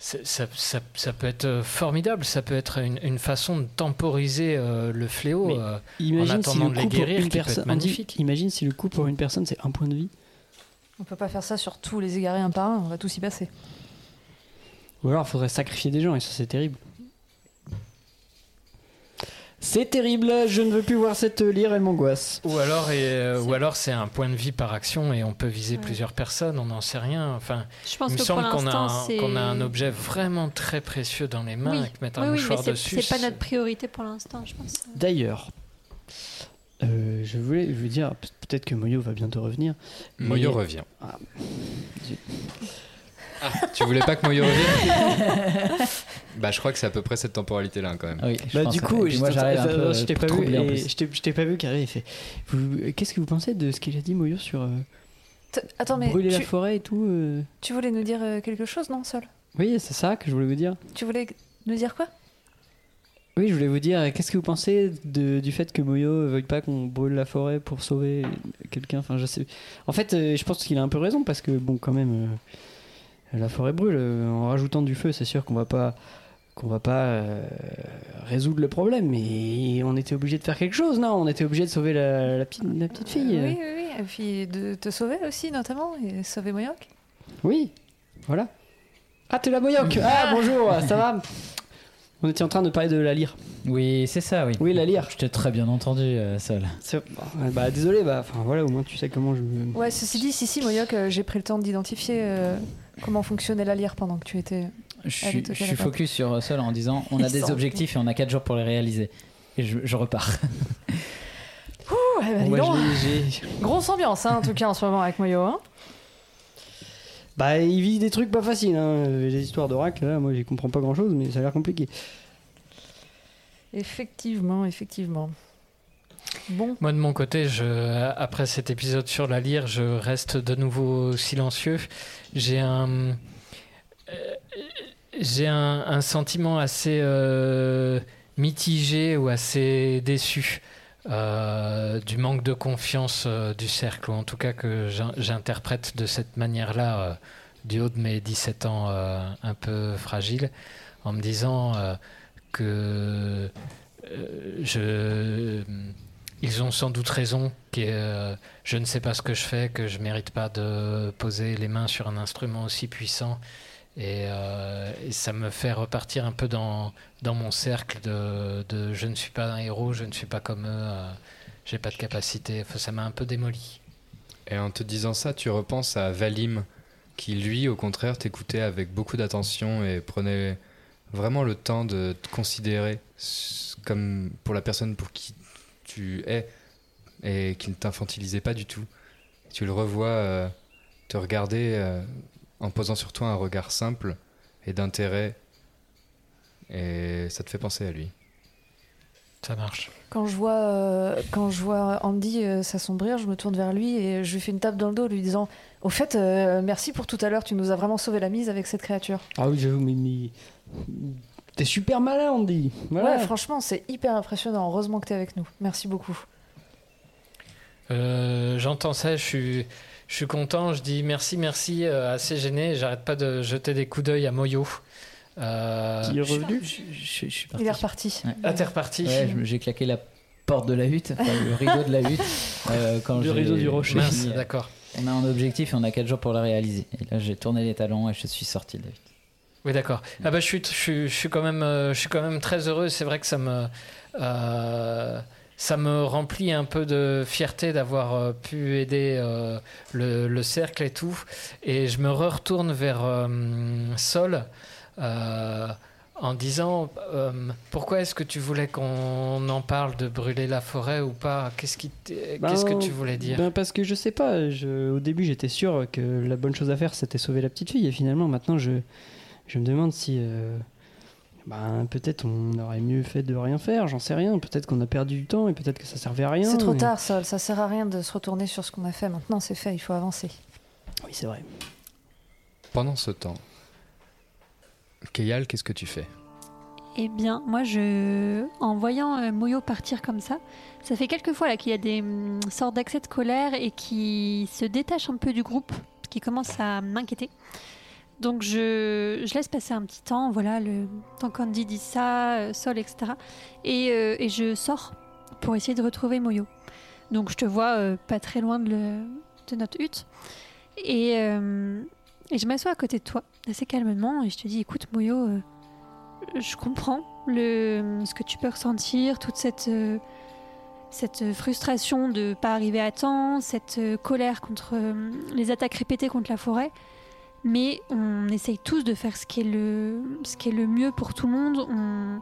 C: Ça, ça- ça peut être euh, formidable, ça peut être une, une façon de temporiser euh, le fléau euh, en
E: Imagine si
C: attendant
E: le
C: de les
E: coup pour
C: guérir,
E: une
C: qui peut être
E: personne.
C: magnifique.
E: Imagine si le coup pour une personne c'est un point de vie.
D: On peut pas faire ça sur tous les égarés un par un, on va tous y passer.
E: Ou alors il faudrait sacrifier des gens et ça c'est terrible. C'est terrible, je ne veux plus voir cette lyre, elle m'angoisse.
C: Ou alors, et, euh, ou alors c'est un point de vie par action et on peut viser
G: Ouais.
C: plusieurs personnes, on n'en sait rien. Enfin,
G: Je pense
C: il me
G: que pour
C: semble qu'on a, qu'on a un objet vraiment très précieux dans les mains
G: Oui,
C: et que mettre
G: oui,
C: un
G: oui,
C: mouchoir
G: mais c'est-
C: dessus.
G: c'est pas notre priorité pour l'instant, je pense.
E: D'ailleurs, euh, je voulais veux dire, peut- peut-être que Moyo va bientôt revenir. mais-
B: Moyo revient.
E: Ah,
B: Ah, tu voulais pas que Moyo revienne Bah, je crois que c'est à peu près cette temporalité-là, quand même.
F: Ah oui, je
E: Bah,
F: pense
E: du coup,
F: moi j'arrive un
E: enfin,
F: peu
E: je t'ai pas vu, et
F: plus.
E: je t'ai- je t'ai pas vu car il fait. vous- Qu'est-ce que vous pensez de ce qu'il a dit Moyo sur euh,
D: Attends, mais
E: brûler la
D: tu,
E: forêt et tout euh?
D: tu voulais nous dire euh, quelque chose, non, Sol?
E: Oui, c'est ça que je voulais vous dire.
D: Tu voulais nous dire quoi?
E: Oui, je voulais vous dire, qu'est-ce que vous pensez de- du fait que Moyo veuille pas qu'on brûle la forêt pour sauver quelqu'un? Enfin, je sais. En fait, euh, je pense qu'il a un peu raison parce que bon, quand même, euh, la forêt brûle. euh, en rajoutant du feu, c'est sûr qu'on va pas qu'on va pas euh, résoudre le problème, mais on était obligé de faire quelque chose, non? On était obligé de sauver la, la petite, la petite fille.
D: Oui, oui, oui. Et puis de te sauver aussi, notamment, et sauver Moyoc.
E: Oui, voilà. Ah, t'es la Moyoc Ah, bonjour, ça va? On était en train de parler de la lyre.
F: Oui, c'est ça, oui.
E: Oui, la lyre.
F: Je t'ai très bien entendu, euh, Sol.
E: C'est- Bah, désolé, bah, enfin voilà, au moins tu sais comment je.
D: Ouais, ceci dit, si, si, Moyoc, euh, j'ai pris le temps d'identifier euh, comment fonctionnait la lyre pendant que tu étais.
F: Je suis, je focus sur Sol en disant on a
D: Il
F: des objectifs et on a 4 jours pour les réaliser. Et je, je repars.
D: Ouh, eh ben, dis
E: Moi,
D: donc.
E: j'ai- j'ai-
D: Grosse ambiance, hein, en tout cas, en ce moment avec Moyo. Hein.
E: Bah, il vit des trucs pas faciles, hein. Les histoires d'oracle, là, moi j'y comprends pas grand chose, mais ça a l'air compliqué.
D: Effectivement, effectivement. Bon,
C: Moi, de mon côté, je, après cet épisode sur la lyre, je reste de nouveau silencieux. J'ai un, euh, j'ai un, un sentiment assez euh, mitigé ou assez déçu euh, du manque de confiance euh, du cercle, ou en tout cas que j'in- j'interprète de cette manière-là, euh, du haut de mes 17 ans un peu fragile, en me disant que je ils ont sans doute raison que je ne sais pas ce que je fais, que je mérite pas de poser les mains sur un instrument aussi puissant. Et, euh, et ça me fait repartir un peu dans, dans mon cercle de, je ne suis pas un héros, je ne suis pas comme eux, euh, j'ai pas de capacité. Ça m'a un peu démoli.
B: Et en te disant ça, tu repenses à Valim, qui lui, au contraire, t'écoutait avec beaucoup d'attention et prenait vraiment le temps de te considérer comme pour la personne pour qui tu es et qui ne t'infantilisait pas du tout. Tu le revois euh, te regarder euh, en posant sur toi un regard simple et d'intérêt et ça te fait penser à lui.
C: Ça marche.
D: quand je vois, euh, quand je vois Andy euh, s'assombrir, je me tourne vers lui et je lui fais une tape dans le dos, lui disant Au fait, euh, merci pour tout à l'heure, tu nous as vraiment sauvé la mise avec cette créature.
E: Ah oui, j'avoue, mais. mais- T'es super malin. Voilà.
D: Ouais, franchement, c'est hyper impressionnant. Heureusement que t'es avec nous. Merci beaucoup.
C: Euh, J'entends ça, je suis, je suis content, je dis merci, merci, euh, assez gêné, j'arrête pas de jeter des coups d'œil à Moyo. Euh,
E: Qui est revenu
F: Je, je- je suis
D: Il est
F: parti.
D: reparti.
F: Ouais.
C: Ah, t'es reparti
F: Ouais, j'ai claqué la porte de la hutte, enfin, le rideau de la hutte. euh, quand
E: Le rideau du rocher.
C: Mince, d'accord.
F: On a un objectif et on a 4 jours pour le réaliser. Et là, j'ai tourné les talons et je suis sorti de la hutte.
C: Oui, d'accord. Ah bah, je, suis, je, suis, je, suis quand même, euh, je suis quand même très heureux. C'est vrai que ça me, euh, ça me remplit un peu de fierté d'avoir euh, pu aider euh, le, le cercle et tout. Et je me retourne vers euh, Sol en disant euh, Pourquoi est-ce que tu voulais qu'on en parle de brûler la forêt ou pas? Qu'est-ce qui t-
E: Ben,
C: que tu voulais dire?
E: Ben parce que je sais pas, je- au début j'étais sûr que la bonne chose à faire c'était sauver la petite fille. Et finalement maintenant je, je me demande si euh, ben, peut-être on aurait mieux fait de rien faire, j'en sais rien, peut-être qu'on a perdu du temps et peut-être que ça servait à rien.
D: C'est trop
E: mais-
D: tard, Sol. Ça sert à rien de se retourner sur ce qu'on a fait. Maintenant, c'est fait. Il faut avancer.
E: Oui c'est vrai.
B: Pendant ce temps, Keyal, qu'est-ce que tu fais?
G: Eh bien, moi, je, en voyant euh, Moyo partir comme ça, ça fait quelques fois là qu'il y a des hum, sortes d'accès de colère et qui se détache un peu du groupe, qui commence à m'inquiéter. Donc, je, laisse passer un petit temps, voilà, le temps qu'Andy dit ça, euh, Sol, etc. Et, euh, et je sors pour essayer de retrouver Moyo. Donc, je te vois euh, pas très loin de, notre hutte. Et, je m'assois à côté de toi, assez calmement, et je te dis, écoute, Moyo, je comprends ce que tu peux ressentir, toute cette, cette frustration de pas arriver à temps, cette colère contre les attaques répétées contre la forêt. Mais on essaye tous de faire ce qui est le, ce qui est le mieux pour tout le monde. On,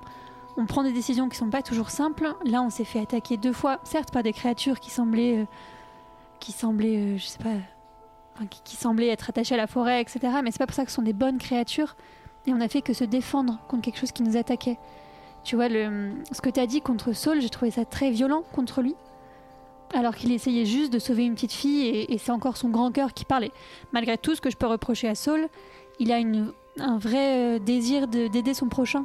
G: on prend des décisions qui sont pas toujours simples. Là, on s'est fait attaquer deux fois, certes par des créatures qui semblaient, euh, qui semblaient, euh, je sais pas, qui semblaient être attachées à la forêt, etc. Mais c'est pas pour ça que ce sont des bonnes créatures. Et on a fait que se défendre contre quelque chose qui nous attaquait. Tu vois, le, ce que tu as dit contre Saul, j'ai trouvé ça très violent contre lui. Alors qu'il essayait juste de sauver une petite fille et, c'est encore son grand cœur qui parlait. Malgré tout ce que je peux reprocher à Saul, il a un vrai euh, désir de- d'aider son prochain.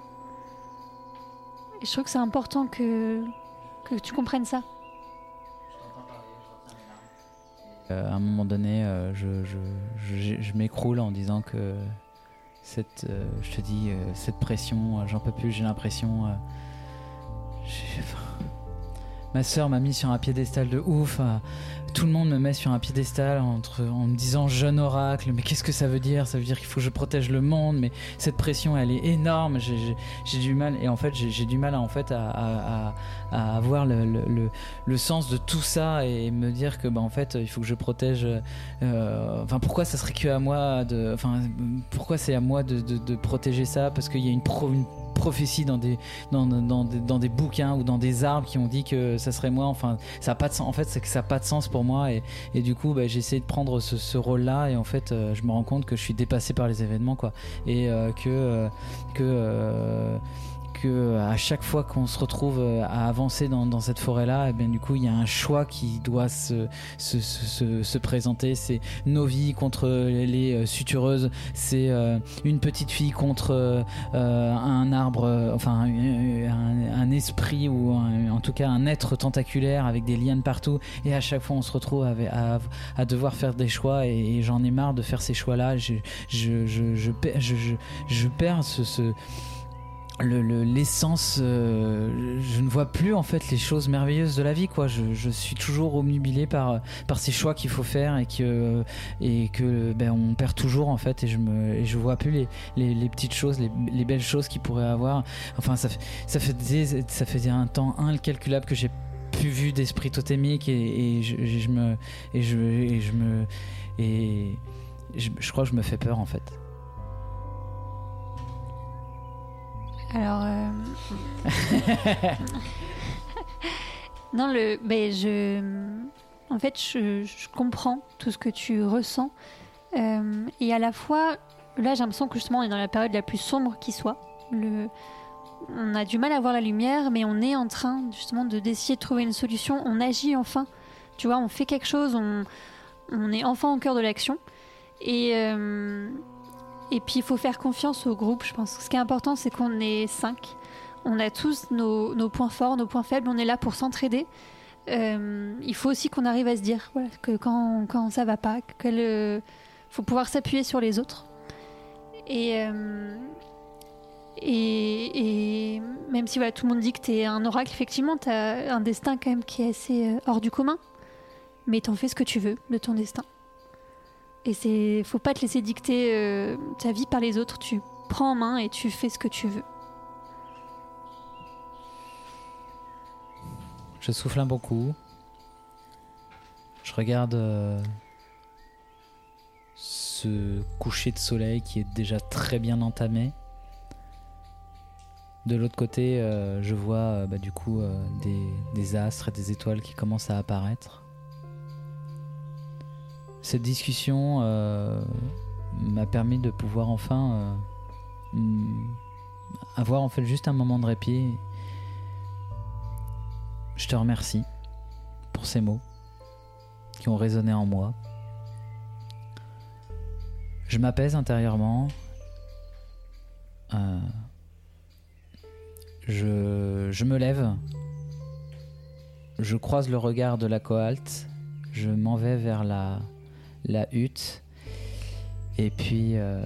G: Et je trouve que c'est important que, que tu comprennes ça.
F: Euh, à un moment donné, euh, je, je, je- m'écroule en disant que cette, je te dis, cette pression, j'en peux plus, j'ai l'impression. Ma soeur m'a mis sur un piédestal de ouf. euh, tout le monde me met sur un piédestal entre, en me disant jeune oracle. Mais qu'est-ce que ça veut dire? Ça veut dire qu'il faut que je protège le monde. Mais cette pression, elle est énorme. J'ai- du mal. Et en fait, j'ai du mal à, en fait, à, avoir le, sens de tout ça et me dire que bah, en fait, il faut que je protège. euh, pourquoi ça serait à moi de. Pourquoi c'est à moi de protéger ça? Parce qu'il y a une, pro- une prophétie dans des, dans, dans, des, dans des bouquins ou dans des arbres qui ont dit que ça serait moi. Enfin, ça a pas de sens. En fait, ça n'a pas de sens pour moi. Et, et du coup, bah, j'ai essayé de prendre ce, ce rôle-là. Et en fait, euh, je me rends compte que je suis dépassé par les événements, quoi. Et euh, que. euh, que que à chaque fois qu'on se retrouve euh, à avancer dans, cette forêt-là, et bien du coup, il y a un choix qui doit se, se, se, se- se présenter. C'est nos vies contre les euh, sutureuses. C'est euh, une petite fille contre euh, euh, un arbre, euh, enfin un, un- esprit ou un- en tout cas un être tentaculaire avec des de partout. Et à chaque fois, on se retrouve avec- à, à devoir faire des choix. Et, j'en ai marre de faire ces choix-là. Je, je, je, je perds ce, ce le- le- l'essence euh, je ne vois plus en fait les choses merveilleuses de la vie quoi. Je, suis toujours omnubilé par par ces choix qu'il faut faire et que et que ben on perd toujours en fait et je me et je vois plus les, les, petites choses les, les belles choses qu'il pourrait avoir. Enfin ça fait ça fait des- un temps incalculable que j'ai plus vu d'esprit totémique et, et je, et je me et je et je me et je, je crois que je me fais peur en fait
G: Alors. euh, non, le. Ben, je. En fait, je, je comprends tout ce que tu ressens. Euh, et à la fois, là, j'ai l'impression que justement, on est dans la période la plus sombre qui soit. Le... On a du mal à voir la lumière, mais on est en train justement de d'essayer de trouver une solution. On agit enfin. Tu vois, on fait quelque chose, on, on est enfin au cœur de l'action. Et, euh, et puis, il faut faire confiance au groupe, je pense. Ce qui est important, c'est qu'on est cinq. On a tous nos, points forts, nos points faibles. On est là pour s'entraider. Euh, il faut aussi qu'on arrive à se dire que quand, quand ça va pas, qu'il faut pouvoir s'appuyer sur les autres. Et, euh, même si tout le monde dit que tu es un oracle, effectivement, tu as un destin quand même qui est assez euh, hors du commun. Mais t'en fais ce que tu veux de ton destin. Et c'est, faut pas te laisser dicter euh, ta vie par les autres. Tu prends en main et tu fais ce que tu veux.
F: Je souffle un bon coup. Je regarde euh, ce coucher de soleil qui est déjà très bien entamé. De l'autre côté, euh, je vois bah, du coup des astres et des étoiles qui commencent à apparaître. Cette discussion euh, m'a permis de pouvoir enfin euh, mm, avoir en fait juste un moment de répit je te remercie pour ces mots qui ont résonné en moi. Je m'apaise intérieurement. Euh, je, je me lève. Je croise le regard de la cohalte. Je m'en vais vers la, la hutte. Et puis, euh,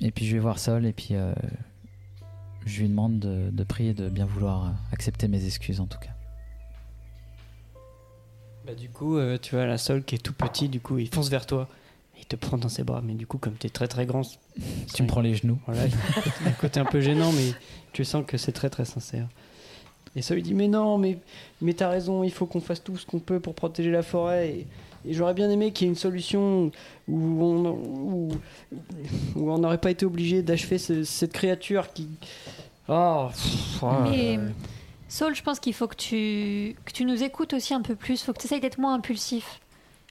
F: et puis je vais voir Sol. Et puis, euh, je lui demande de, de prier de bien vouloir accepter mes excuses en tout cas.
E: Bah, du coup, euh, tu vois, la Sol qui est tout petit, du coup, il fonce vers toi. Il te prend dans ses bras, mais du coup, comme tu es très très grand,
F: Tu me prends les genoux.
E: Voilà, un côté un peu gênant, mais tu sens que c'est très très sincère. Et ça lui dit Mais non, mais, mais t'as raison, il faut qu'on fasse tout ce qu'on peut pour protéger la forêt. Et, et j'aurais bien aimé qu'il y ait une solution où on où, où on n'aurait pas été obligé d'achever ce- cette créature qui. Oh, pff,
G: Mais
E: euh,
G: Saul, je pense qu'il faut que tu, que tu nous écoutes aussi un peu plus. Il faut que tu essayes d'être moins impulsif.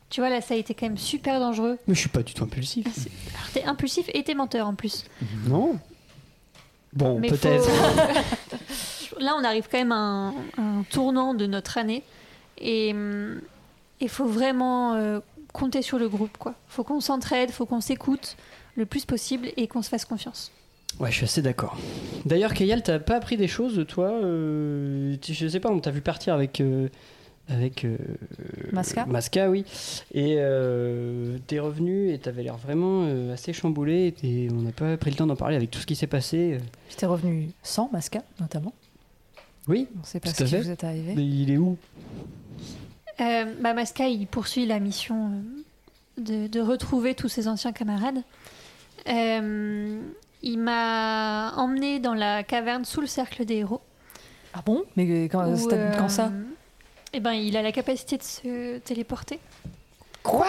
G: Tu vois, là, ça a été quand même super dangereux.
E: Mais je suis pas du tout impulsif.
G: Alors, t'es impulsif et t'es menteur en plus.
E: Non Bon,
G: Mais
E: peut-être.
G: faut- Là, on arrive quand même à un, un tournant de notre année. Et hum, il faut vraiment euh, compter sur le groupe. quoi. faut qu'on s'entraide, faut qu'on s'écoute le plus possible et qu'on se fasse confiance.
E: Ouais, je suis assez d'accord. D'ailleurs, Kayal, t'as pas appris des choses, toi euh, tu- Je sais pas, on t'a vu partir avec, euh, avec euh,
D: Masca
E: Masca, oui. Et euh, t'es revenu et t'avais l'air vraiment euh, assez chamboulé. Et on n'a pas pris le temps d'en parler avec tout ce qui s'est passé.
D: J'étais revenu sans Masca, notamment.
E: Oui,
D: On sait pas
E: tout
D: ce qui
E: fait.
D: vous est arrivé.
E: Mais il est où?
G: Euh, Masca, il poursuit la mission euh, de, de retrouver tous ses anciens camarades. Euh, il m'a emmené dans la caverne sous le cercle des héros.
D: Ah bon? Mais quand,
G: où,
D: c'était- quand ça?
G: euh, Eh ben, il a la capacité de se téléporter.
D: Quoi?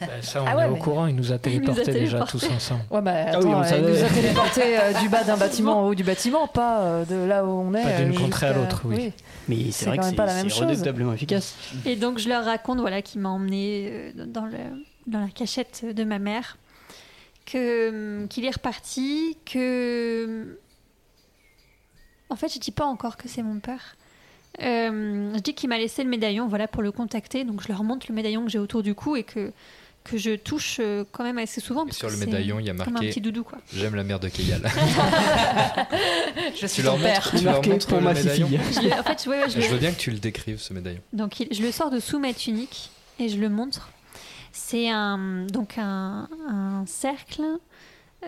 C: Bah, ça, on
D: Ah ouais,
C: est au courant, il nous a
G: Il nous a
C: téléportés déjà
G: téléportés.
C: tous ensemble.
D: Ouais, bah
E: Ah oui, on
D: il nous a téléporté euh, du bas d'un bâtiment au haut du bâtiment, pas euh, de là où on est.
C: Pas d'une
D: euh,
C: contrée à l'autre, oui.
E: Mais
D: C'est
E: vrai que c'est
D: pas la même
E: c'est
D: chose.
E: redoutablement efficace.
G: Et donc, je leur raconte voilà, qu'il m'a emmené dans, le, dans la cachette de ma mère, que, hum, qu'il est reparti, que. En fait, je dis pas encore que c'est mon père. Euh, je dis qu'il m'a laissé le médaillon voilà, pour le contacter, donc je leur montre le médaillon que j'ai autour du cou et que, que je touche euh, quand même assez souvent. Parce
B: sur
G: que
B: le médaillon, il y a
G: Comme un
B: marqué
G: petit doudou, quoi.
B: J'aime la mère de Keyal.
D: Je suis
B: tu leur
D: père.
B: montres, tu leur
E: Marqué
B: montres
E: pour
B: le
E: ma
B: médaillon
E: fille.
G: Je le- en fait, ouais, ouais, je
B: Je
G: le-
B: veux bien que tu le décrives, ce médaillon.
G: Donc il- je le sors de sous ma tunique et je le montre. C'est un, donc un, un cercle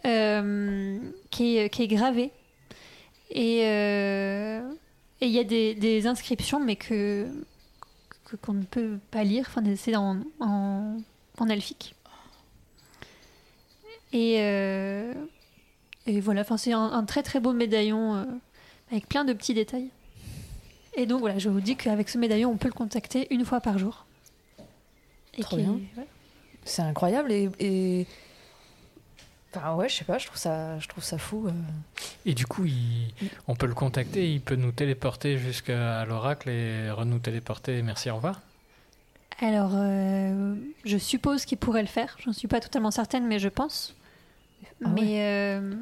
G: euh, qui, est, qui est gravé. Et euh, et il y a des, des inscriptions, mais que qu'on ne peut pas lire. Enfin, c'est en, en, en elfique. Et, euh, et voilà, enfin, c'est un, un très très beau médaillon euh, avec plein de petits détails. Et donc voilà, je vous dis qu'avec ce médaillon, on peut le contacter une fois par jour. Et ouais.
D: C'est incroyable et, et- Enfin ouais, je sais pas, je trouve ça, je trouve ça fou. euh.
C: Et du coup, il- on peut le contacter, il peut nous téléporter jusqu'à l'oracle et re-nous téléporter. Merci, au revoir.
G: Alors, euh, je suppose qu'il pourrait le faire. J'en suis pas totalement certaine, mais je pense.
D: Ah ouais.
G: euh,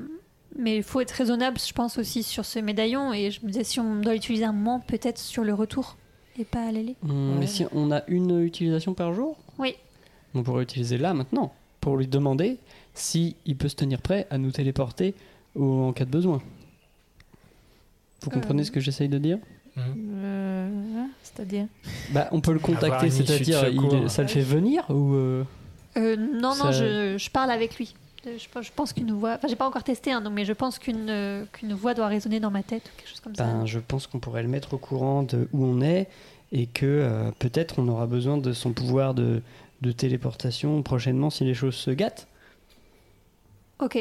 G: mais il faut être raisonnable, je pense aussi sur ce médaillon. Et je me disais si on doit l'utiliser un moment, peut-être sur le retour et pas à l'aller.
E: Hum, Mais si on a une utilisation par jour,
G: Oui.
E: on pourrait l'utiliser là, maintenant, pour lui demander si il peut se tenir prêt à nous téléporter au- en cas de besoin. Vous comprenez
D: Euh.
E: ce que j'essaye de dire?
D: Euh, hein, C'est-à-dire?
E: Bah, on peut le contacter, c'est-à-dire, ça le fait venir ou euh,
G: Euh, non,
E: Ça-
G: non, je, je parle avec lui. Je, je pense qu'une voix. Enfin, j'ai pas encore testé, hein, donc, mais je pense qu'une euh, qu'une voix doit résonner dans ma tête ou quelque chose comme ça.
E: Ben, je pense qu'on pourrait le mettre au courant de où on est et que euh, peut-être on aura besoin de son pouvoir de, de téléportation prochainement si les choses se gâtent.
G: Ok.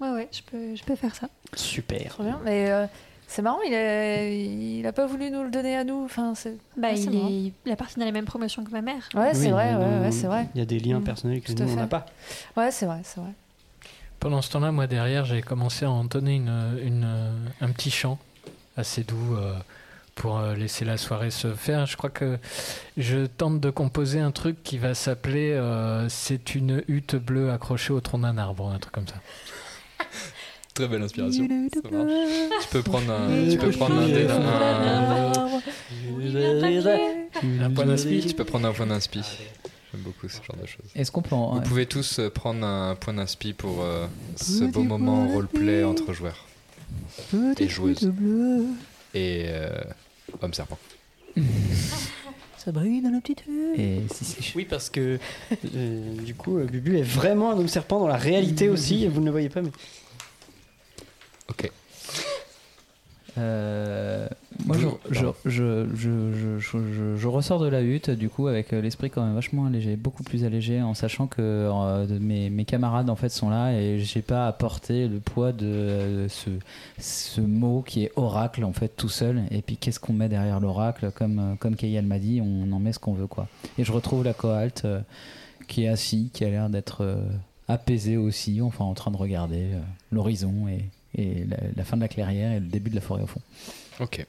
G: Ouais, ouais, je peux, je peux faire ça.
E: Super.
D: Trop bien. Mais euh, c'est marrant, il a, il a pas voulu nous le donner à nous. Enfin, c'est.
G: Bah,
D: Ouais, c'est
G: il,
D: marrant.
G: est, il a parti dans les mêmes promotions que ma mère.
D: Ouais, c'est
E: Oui,
D: vrai, ouais,
E: non,
D: ouais, c'est vrai.
E: Il y a des liens
D: Mm,
E: personnels que
D: tout à
E: nous, on n'a pas.
D: Ouais, c'est vrai, c'est vrai.
C: Pendant ce temps-là, moi derrière, j'ai commencé à entonner une, une, un petit chant assez doux euh, pour euh, laisser la soirée se faire. Je crois que je tente de composer un truc qui va s'appeler euh, C'est une hutte bleue accrochée au tronc d'un arbre, un truc comme ça.
B: Très belle inspiration. Ça marche. Tu peux prendre un, tu peux prendre un, dé- un, un point d'inspi. Tu peux prendre un point d'inspi. J'aime beaucoup ce genre de choses.
F: Est-ce qu'on peut en-
B: Vous pouvez tous euh, prendre un point d'inspi pour euh, ce beau moment roleplay entre joueurs et joueuses et euh, homme serpent.
D: Ça brille dans la petite hutte.
F: Et si, si,
E: Oui, parce que euh, du coup, euh, Bubu est vraiment un homme serpent dans la réalité aussi. Vous ne le voyez pas, mais
B: Ok.
F: Euh, moi, je, ressors de la hutte, du coup, avec euh, l'esprit quand même vachement allégé, beaucoup plus allégé, en sachant que euh, mes, mes camarades en fait sont là et j'ai pas à porter le poids de euh, ce, ce mot qui est oracle en fait tout seul. Et puis qu'est-ce qu'on met derrière l'oracle? Comme comme Kayal m'a dit, on en met ce qu'on veut quoi. Et je retrouve la cohalte euh, qui est assis, qui a l'air d'être euh, apaisé aussi, enfin en train de regarder l'horizon et, et la, la fin de la clairière et le début de la forêt au fond.
B: Ok.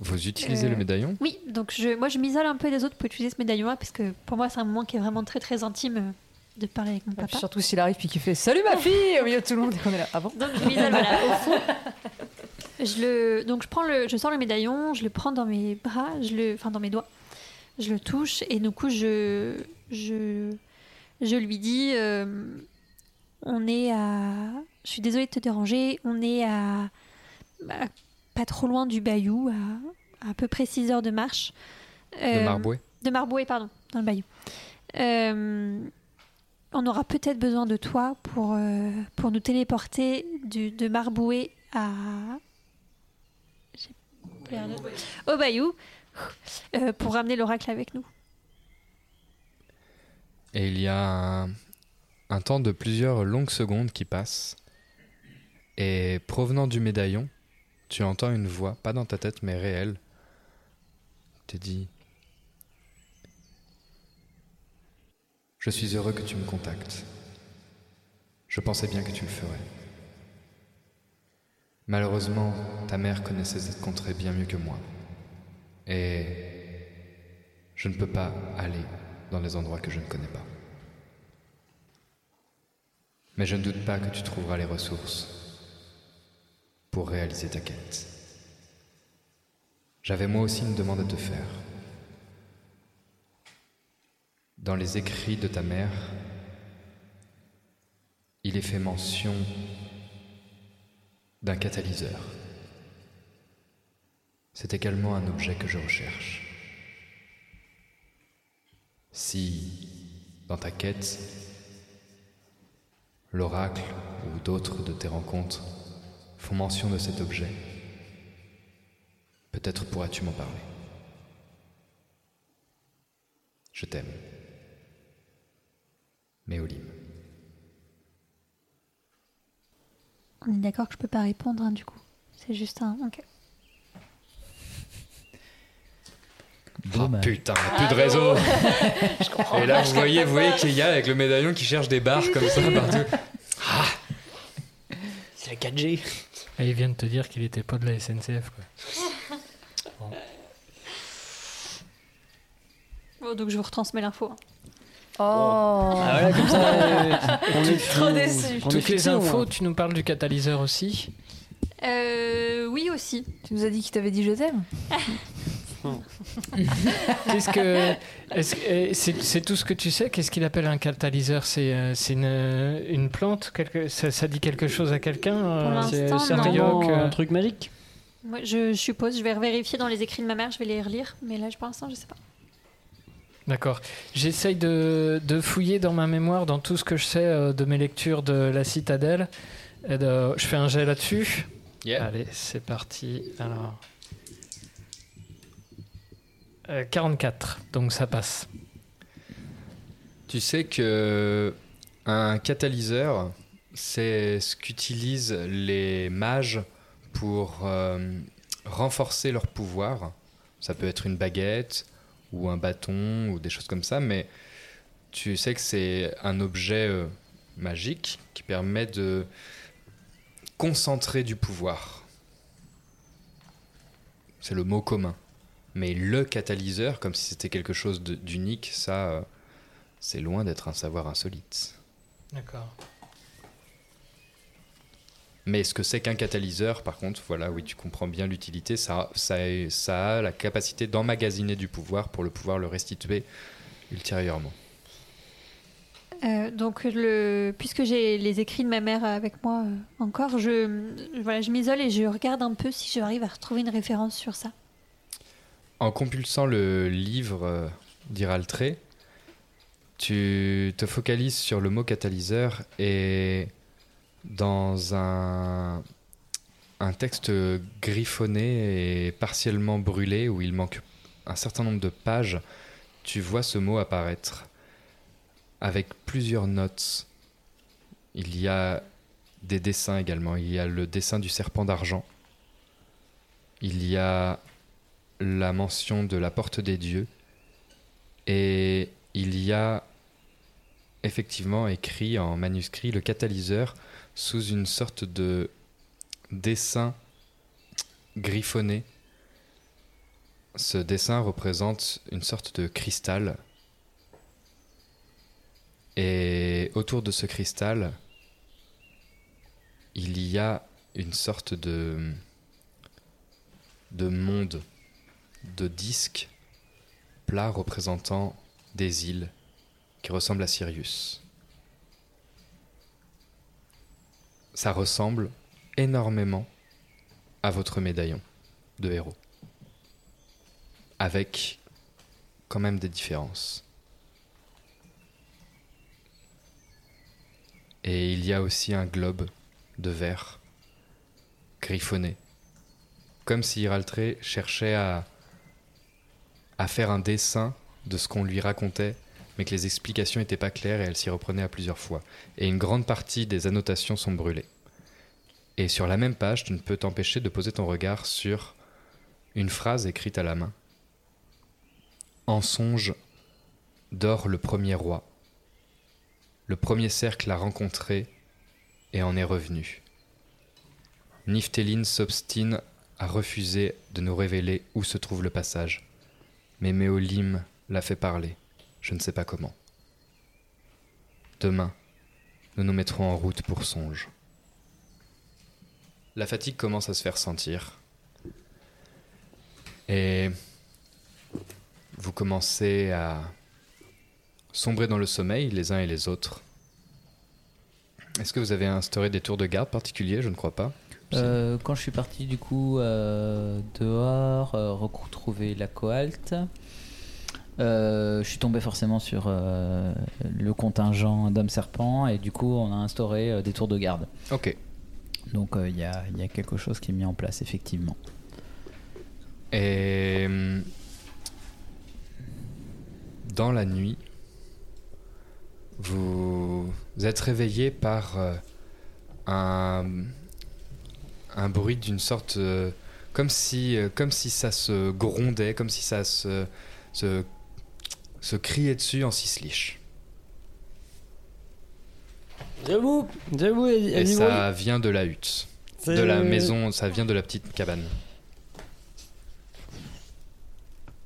B: Vous utilisez
G: Euh,
B: le médaillon?
G: Oui, donc je, moi je m'isole un peu des autres pour utiliser ce médaillon-là, parce que pour moi c'est un moment qui est vraiment très très intime euh, de parler avec mon
D: Et puis
G: papa.
D: surtout s'il arrive puis qu'il fait Salut ma fille au milieu de tout le monde et qu'on est là. Ah bon?
G: Donc je m'isole voilà, au fond. Je le, donc je prends le, je sors le médaillon, je le prends dans mes bras, je le, enfin dans mes doigts, je le touche et du coup je, je, je lui dis, euh, on est à, je suis désolée de te déranger, on est à, à pas trop loin du Bayou, à à peu près 6 heures de marche.
B: De
G: Euh,
B: Marboué
G: De Marboué, pardon, dans le Bayou. Euh, on aura peut-être besoin de toi pour, euh, pour nous téléporter du, de Marboué à. Au Bayou, euh, pour ramener l'oracle avec nous.
B: Et il y a un, un temps de plusieurs longues secondes qui passent. Et provenant du médaillon, tu entends une voix, pas dans ta tête mais réelle, te dit Je suis heureux que tu me contactes. Je pensais bien que tu le ferais. Malheureusement, ta mère connaissait cette contrée bien mieux que moi. Et je ne peux pas aller dans les endroits que je ne connais pas. Mais je ne doute pas que tu trouveras les ressources pour réaliser ta quête. J'avais moi aussi une demande à te faire. Dans les écrits de ta mère, il est fait mention d'un catalyseur. C'est également un objet que je recherche. Si, dans ta quête, l'oracle ou d'autres de tes rencontres font mention de cet objet, peut-être pourras-tu m'en parler. Je t'aime. Méolim.
G: On est d'accord que je peux pas répondre, hein, du coup. C'est juste un. Ok.
B: Oh putain, plus de réseau. Et là, vous voyez, vous voyez qu'il y a avec le médaillon qui cherche des barres comme ça partout.
E: C'est la 4G.
C: Et il vient de te dire qu'il était pas de la SNCF. Quoi.
G: Bon, donc je vous retransmets l'info. hein.
D: Oh
E: Ah voilà, comme ça, euh, on est
D: Trop déçu.
E: on est
C: Toutes les infos, tu nous parles du catalyseur aussi?
G: Euh, oui, aussi.
D: Tu nous as dit qu'il t'avait dit je t'aime
C: Qu'est-ce que est-ce que- eh, c'est tout ce que tu sais? Qu'est-ce qu'il appelle un catalyseur? C'est euh, c'est une, une plante? Quelque, ça, ça dit quelque chose à quelqu'un euh, c'est- un euh,
E: un truc magique?
G: Moi, je suppose, je vais vérifier dans les écrits de ma mère, je vais les relire, mais là, pour l'instant, je sais pas.
C: D'accord. J'essaye de, de fouiller dans ma mémoire, dans tout ce que je sais euh, de mes lectures de la citadelle. Et de- je fais un jet là-dessus. Allez, c'est parti. Alors. Euh, 44, donc ça passe.
B: Tu sais que un catalyseur, c'est ce qu'utilisent les mages pour euh, renforcer leur pouvoir. Ça peut être une baguette ou un bâton ou des choses comme ça, mais tu sais que c'est un objet euh, magique qui permet de concentrer du pouvoir. C'est le mot commun. Mais le catalyseur, comme si c'était quelque chose de- d'unique, ça, euh, c'est loin d'être un savoir insolite.
C: D'accord.
B: Mais ce que c'est qu'un catalyseur, par contre, voilà, oui, tu comprends bien l'utilité. Ça, ça, ça a la capacité d'emmagasiner du pouvoir pour le pouvoir le restituer ultérieurement.
G: Euh, donc, le, puisque j'ai les écrits de ma mère avec moi euh, encore, je, voilà, je m'isole et je regarde un peu si j'arrive à retrouver une référence sur ça.
B: En compulsant le livre euh, d'Iraltré, tu te focalises sur le mot catalyseur et dans un, un texte griffonné et partiellement brûlé où il manque un certain nombre de pages, tu vois ce mot apparaître avec plusieurs notes. Il y a des dessins également. Il y a le dessin du serpent d'argent. Il y a la mention de la porte des dieux. Et il y a effectivement écrit en manuscrit le catalyseur sous une sorte de dessin griffonné. Ce dessin représente une sorte de cristal. Et autour de ce cristal, il y a une sorte de, de monde, de disque plat représentant des îles qui ressemblent à Sirius. Ça ressemble énormément à votre médaillon. de héros. Avec quand même des différences. Et il y a aussi un globe de verre griffonné. Comme si Iraltré cherchait à, à faire un dessin de ce qu'on lui racontait, mais que les explications n'étaient pas claires et elle s'y reprenait à plusieurs fois. Et une grande partie des annotations sont brûlées. Et sur la même page, tu ne peux t'empêcher de poser ton regard sur une phrase écrite à la main. En songe dort le premier roi. Le premier cercle a rencontré et en est revenu. Niftéline s'obstine à refuser de nous révéler où se trouve le passage. Mais Méolim l'a fait parler, je ne sais pas comment. Demain, nous nous mettrons en route pour Songe. La fatigue commence à se faire sentir. Et vous commencez à sombrer dans le sommeil les uns et les autres. Est-ce que vous avez instauré des tours de garde particuliers? Je ne crois pas.
F: Euh, quand je suis parti du coup euh, dehors, euh, retrouver la cohalte, euh, je suis tombé forcément sur le contingent d'hommes serpents et du coup on a instauré des tours de garde.
B: Ok.
F: Donc il y, a, il y a quelque chose qui est mis en place effectivement.
B: Et dans la nuit, vous êtes réveillé par un, un bruit d'une sorte... euh, comme, si, euh, comme si ça se grondait, comme si ça se, se, se criait dessus en six
E: j'avoue, elle,
B: Et ça vient de la hutte. De la maison, ça vient de la petite cabane.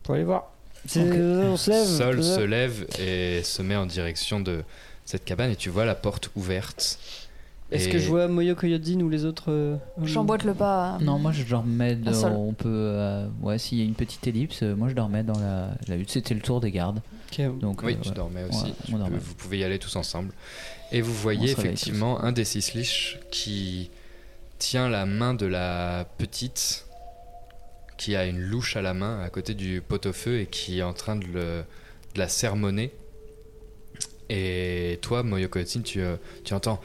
E: Faut aller voir. C'est- on se lève.
B: Sol se lève et se met en direction de cette cabane et tu vois la porte ouverte.
E: Est-ce que je vois Moyo Koyodin ou les autres euh,
D: J'emboîte le pas.
F: Non, moi je dormais dans. On peut. euh, ouais, s'il y a une petite ellipse, euh, moi je dormais dans la, la hutte. C'était le tour des gardes.
E: Ok.
F: Donc,
B: Oui,
F: euh,
B: tu
F: ouais.
B: dormais aussi.
F: Ouais,
B: Tu
F: on
B: peux-
F: dormait.
B: vous pouvez y aller tous ensemble. Et vous voyez effectivement un des six liches qui tient la main de la petite, qui a une louche à la main à côté du pot-au-feu et qui est en train de, le- de la sermonner. Et toi, Moyokotsin, tu, euh, tu entends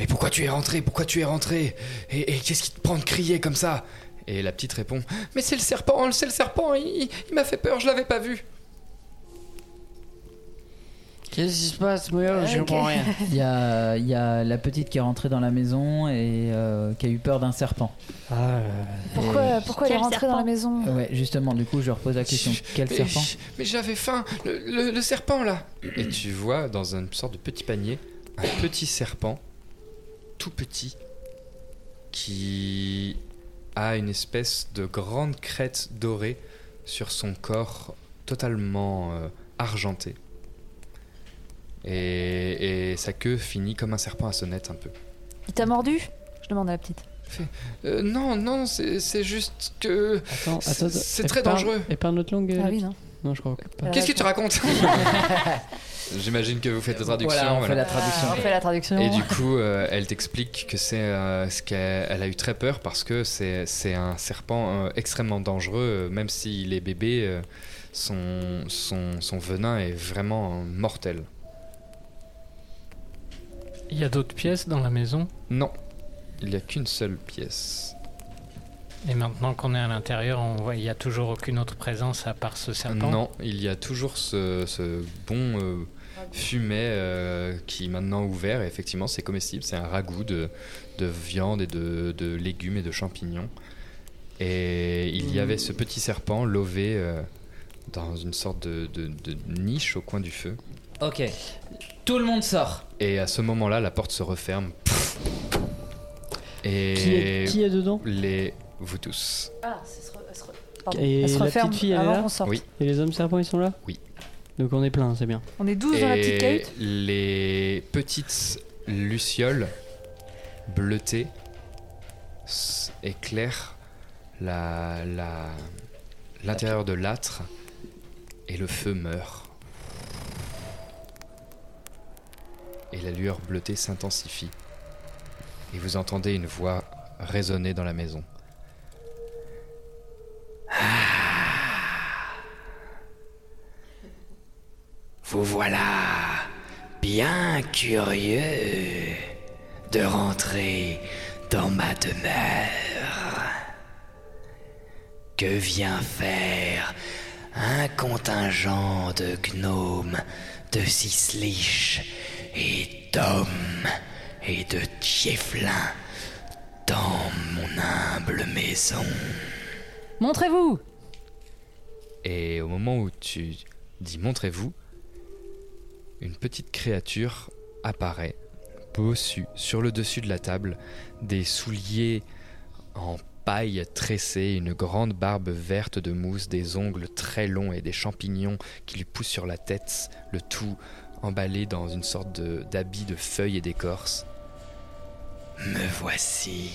B: Mais pourquoi tu es rentré? Pourquoi tu es rentré? Et, et qu'est-ce qui te prend de crier comme ça? Et la petite répond Mais c'est le serpent, c'est le serpent, il, il m'a fait peur, je l'avais pas vu.
E: Qu'est-ce qui se passe, Moyo Je comprends rien.
F: Il y a, il y a la petite qui est rentrée dans la maison et euh, qui a eu peur d'un serpent.
E: Ah,
D: Pourquoi,
F: Et-
D: pourquoi elle est rentrée dans la maison?
F: Ouais, justement, du coup, je repose la question. Quel
B: mais,
F: serpent?
B: Mais j'avais faim, le, le- le serpent là. Et tu vois dans une sorte de petit panier un petit serpent, tout petit, qui a une espèce de grande crête dorée sur son corps totalement euh, argenté. Et, et sa queue finit comme un serpent à sonnette un peu.
D: Il t'a mordu? Je demande à la petite.
B: Euh, non, non, c'est juste que...
E: Attends,
B: C'est-
E: attends.
B: c'est
E: elle
B: très dangereux.
E: Elle parle notre langue
D: Ah
E: euh,
D: oui, non.
E: Non, je crois que pas.
D: Euh,
B: Qu'est-ce que tu racontes? J'imagine que vous faites la traduction.
F: Voilà, on
B: voilà.
F: fait la traduction.
D: Ah, on fait la traduction.
B: Et du coup, euh, elle t'explique que c'est euh, ce qu'elle elle a eu très peur parce que c'est c'est un serpent euh, extrêmement dangereux, euh, même s'il est bébé, euh, son, son, son venin est vraiment euh, mortel.
C: Il y a d'autres pièces dans la maison?
B: Non, il n'y a qu'une seule pièce.
C: Et maintenant qu'on est à l'intérieur, on voit il n'y a toujours aucune autre présence à part ce serpent?
B: Non, il y a toujours ce, ce bon euh, fumet euh, qui est maintenant ouvert. Et effectivement, c'est comestible. C'est un ragoût de, de viande et de, de légumes et de champignons. Et il y avait ce petit serpent lové euh, dans une sorte de, de- de niche au coin du feu.
F: Ok. Tout le monde sort.
B: Et à ce moment-là, la porte se referme. Et
E: Qui est, qui est dedans
B: les vous tous.
D: Ah, ça se, re- elle se re- pardon.
E: Et
D: Elle se
E: la
D: referme
E: petite fille, elle est là
D: sorte.
B: Oui.
E: Et les hommes serpents, ils sont là
B: Oui.
E: Donc on est plein, c'est bien.
D: On est 12 dans la petite
B: Et
D: cahute
B: les petites lucioles bleutées éclairent la, la- l'intérieur de l'âtre et le feu meurt. Et la lueur bleutée s'intensifie. Et vous entendez une voix résonner dans la maison.
H: Vous voilà bien curieux de rentrer dans ma demeure. Que vient faire un contingent de gnomes, de cisliches et d'hommes et de tieflins dans mon humble maison?
I: Montrez-vous
B: Et au moment où tu dis montrez-vous, une petite créature apparaît, bossu sur le dessus de la table, des souliers en paille tressée, une grande barbe verte de mousse, des ongles très longs et des champignons qui lui poussent sur la tête, le tout emballé dans une sorte d'habit de feuilles et d'écorce.
H: Me voici.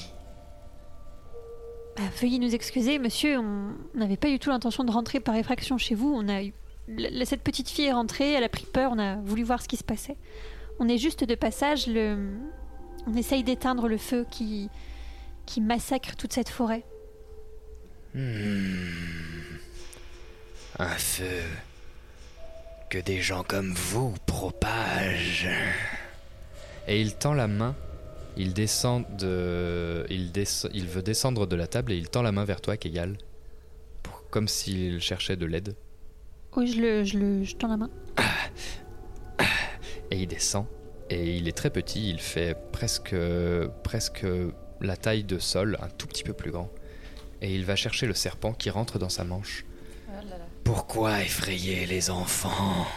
G: Bah, veuillez nous excuser, monsieur, on n'avait pas du tout l'intention de rentrer par effraction chez vous. On a eu... la- Cette petite fille est rentrée, elle a pris peur, on a voulu voir ce qui se passait. On est juste de passage, le... on essaye d'éteindre le feu qui... qui massacre toute cette forêt.
H: Hmm. Un feu que des gens comme vous propagent.
B: Et il tend la main, il descend de. Il, descend- il veut descendre de la table et il tend la main vers toi. Pour- Comme s'il cherchait de l'aide.
G: Oui, je le, je le, je tends la main.
B: Et il descend. Et il est très petit, il fait presque, presque la taille de Sol, un tout petit peu plus grand. Et il va chercher le serpent qui rentre dans sa manche.
H: Pourquoi effrayer les enfants?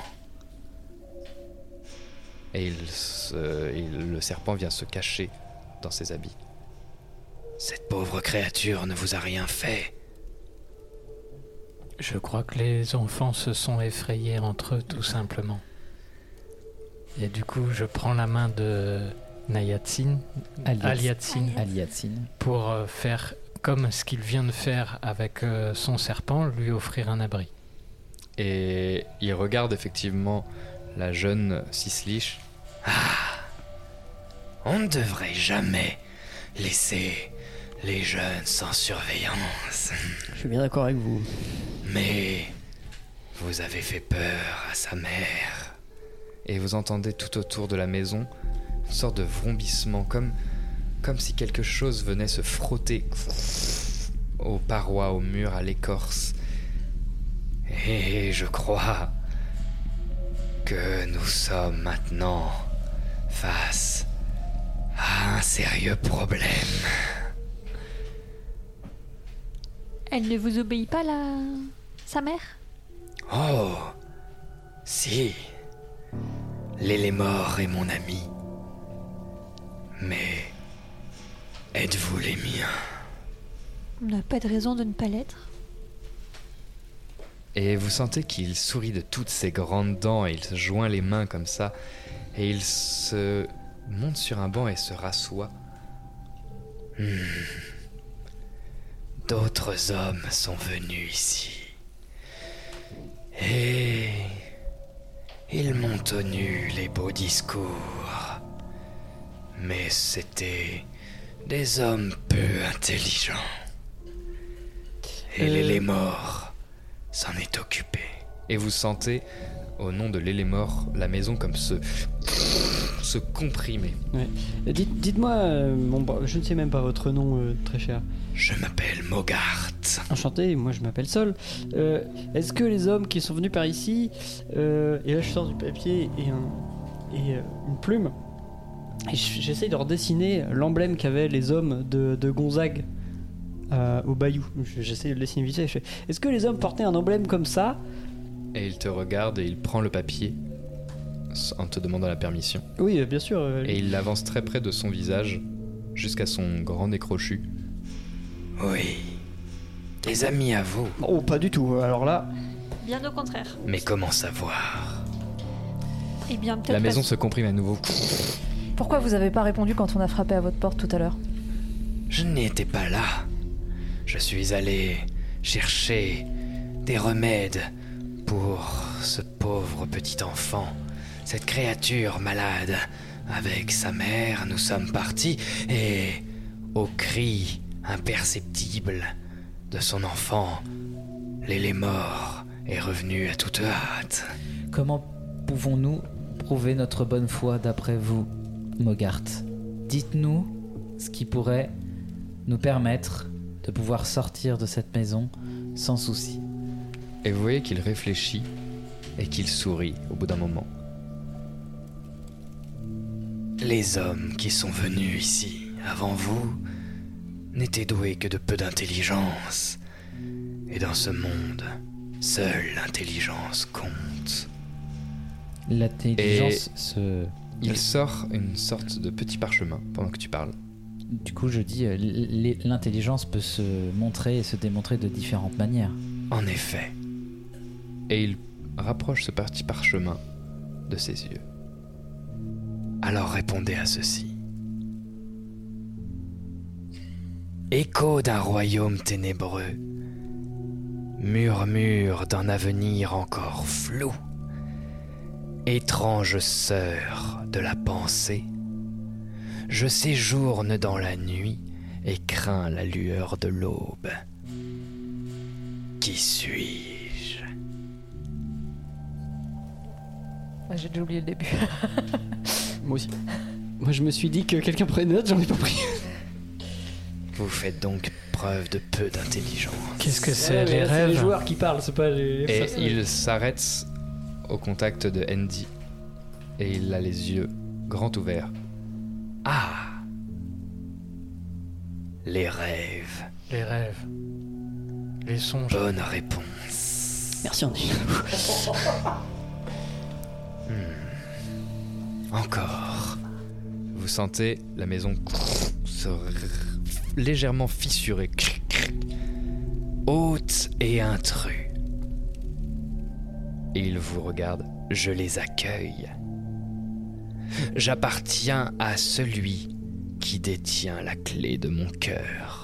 B: Et il se- il- le serpent vient se cacher dans ses habits.
H: Cette pauvre créature ne vous a rien fait.
C: Je crois que les enfants se sont effrayés entre eux, tout simplement. Et du coup, je prends la main de Nayatsin,
F: Aliat-
C: Aliatsin,
F: Aliatsin.
C: pour euh, faire comme ce qu'il vient de faire avec euh, son serpent, lui offrir un abri.
B: Et il regarde effectivement la jeune Cisliche.
H: On ne devrait jamais laisser les jeunes sans surveillance.
E: Je suis bien d'accord avec vous.
H: Mais vous avez fait peur à sa mère.
B: Et vous entendez tout autour de la maison une sorte de vrombissement, comme, comme si quelque chose venait se frotter aux parois, aux murs, à l'écorce.
H: Et je crois que nous sommes maintenant face à un sérieux problème.
G: Elle ne vous obéit pas, la... sa mère?
H: Oh, si. L'élémort est mon ami. Mais êtes-vous les miens?
G: On n'a pas de raison de ne pas l'être.
B: Et vous sentez qu'il sourit de toutes ses grandes dents et il se joint les mains comme ça. Et il se monte sur un banc et se rassoit.
H: Hmm. D'autres hommes sont venus ici. Et ils m'ont tenu les beaux discours. Mais c'étaient des hommes peu intelligents. Et
B: Euh.
H: l'élémort s'en est occupé.
B: Et vous sentez, au nom de l'élémort, la maison comme se, se comprimer.
E: Ouais. Dites, dites-moi, euh, mon bra- je ne sais même pas votre nom, euh, très cher.
H: Je m'appelle Mogart.
E: Enchanté, moi je m'appelle Sol. Euh, Est-ce que les hommes qui sont venus par ici, et là je sors du papier et, un, et une plume, et j- j'essaye de redessiner l'emblème qu'avaient les hommes de, de Gonzague au Bayou. Je- J'essaye de le dessiner vite fait. Est-ce que les hommes portaient un emblème comme ça?
B: Et il te regarde et il prend le papier en te demandant la permission.
E: Oui, euh, bien sûr. euh,
B: Et il l'avance très près de son visage jusqu'à son grand nez crochu.
H: Oui. Des amis à vous.
E: Oh, pas du tout. Alors là,
G: Bien au contraire.
H: Mais comment savoir?
G: Eh bien, peut-être.
B: La maison se comprime à nouveau.
I: Pourquoi vous avez pas répondu quand on a frappé à votre porte tout à l'heure?
H: Je n'étais pas là. Je suis allé chercher des remèdes pour ce pauvre petit enfant, cette créature malade. Avec sa mère, nous sommes partis et, au cri imperceptible de son enfant, l'élémort est revenu à toute hâte.
F: Comment pouvons-nous prouver notre bonne foi d'après vous, Mogart? Dites-nous ce qui pourrait nous permettre de pouvoir sortir de cette maison sans souci.
J: Et vous voyez qu'il réfléchit et qu'il sourit au bout d'un moment.
B: Les hommes qui sont venus ici avant vous n'étaient doués que de peu d'intelligence. Et dans ce monde, seule l'intelligence compte.
F: L'intelligence se...
J: Il sort une sorte de petit parchemin pendant que tu parles.
F: Du coup, je dis, euh, l'intelligence peut se montrer et se démontrer de différentes manières.
B: En effet.
J: Et il rapproche ce petit parchemin de ses yeux.
B: Alors répondez à ceci. Écho d'un royaume ténébreux, murmure d'un avenir encore flou, étrange sœur de la pensée, je séjourne dans la nuit et crains la lueur de l'aube. Qui suis-je
D: J'ai déjà oublié le début.
E: Moi aussi. Moi, je me suis dit que quelqu'un prenait note, j'en ai pas pris.
B: Vous faites donc preuve de peu d'intelligence.
C: Qu'est-ce que c'est les
E: là, c'est
C: rêves
E: les joueurs qui parlent, c'est pas les.
J: Et il s'arrête au contact de Andy. Et il a les yeux grands ouverts.
B: Ah Les rêves.
C: Les rêves. Les songes.
B: Bonne réponse.
E: Merci Andy.
B: Encore.
J: Vous sentez la maison se légèrement fissurée.
B: Hôte et intrus.
J: Et il vous regarde.
B: Je les accueille. J'appartiens à celui qui détient la clé de mon cœur.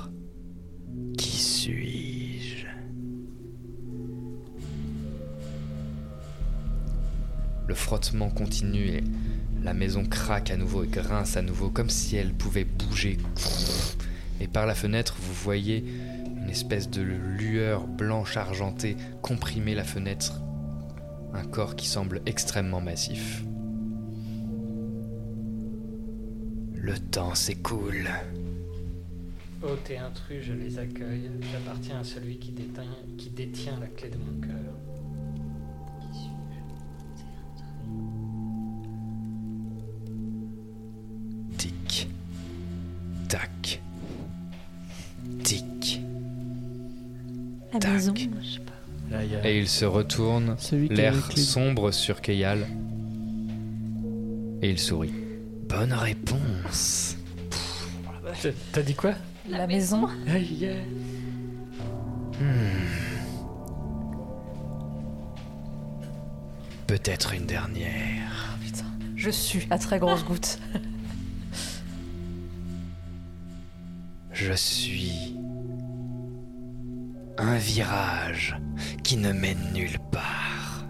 J: Le frottement continue et la maison craque à nouveau et grince à nouveau comme si elle pouvait bouger. Et par la fenêtre, vous voyez une espèce de lueur blanche argentée comprimer la fenêtre. Un corps qui semble extrêmement massif.
B: Le temps s'écoule.
C: Hôte et intrus, je les accueille. J'appartiens à celui qui détient, qui détient la clé de mon cœur.
B: Tac. Tic.
G: La
B: Tac.
G: maison, je sais pas.
C: Là, il y a-
J: Et il se retourne, l'air sombre sur Keyal. Et il sourit.
B: Bonne réponse.
C: T'as- dit quoi?
D: La maison.
C: Aïe, yeah.
B: Hmm. Peut-être une dernière.
D: Putain, je suis à très grosse goutte.
B: Je suis un virage qui ne mène nulle part.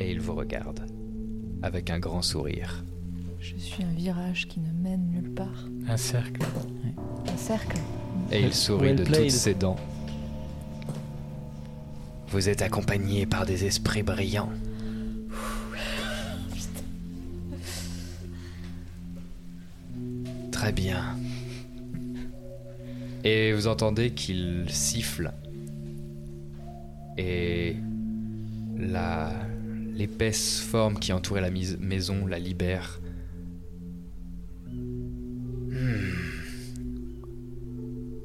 J: Et il vous regarde. Avec un grand sourire.
D: Je suis un virage qui ne mène nulle part.
C: Un cercle.
D: Un cercle.
J: Et il sourit
E: Well
J: de
E: played.
J: toutes ses dents.
B: Vous êtes accompagné par des esprits brillants. Très bien.
J: Et vous entendez qu'il siffle. Et la l'épaisse forme qui entourait la maison la libère.
B: Hmm.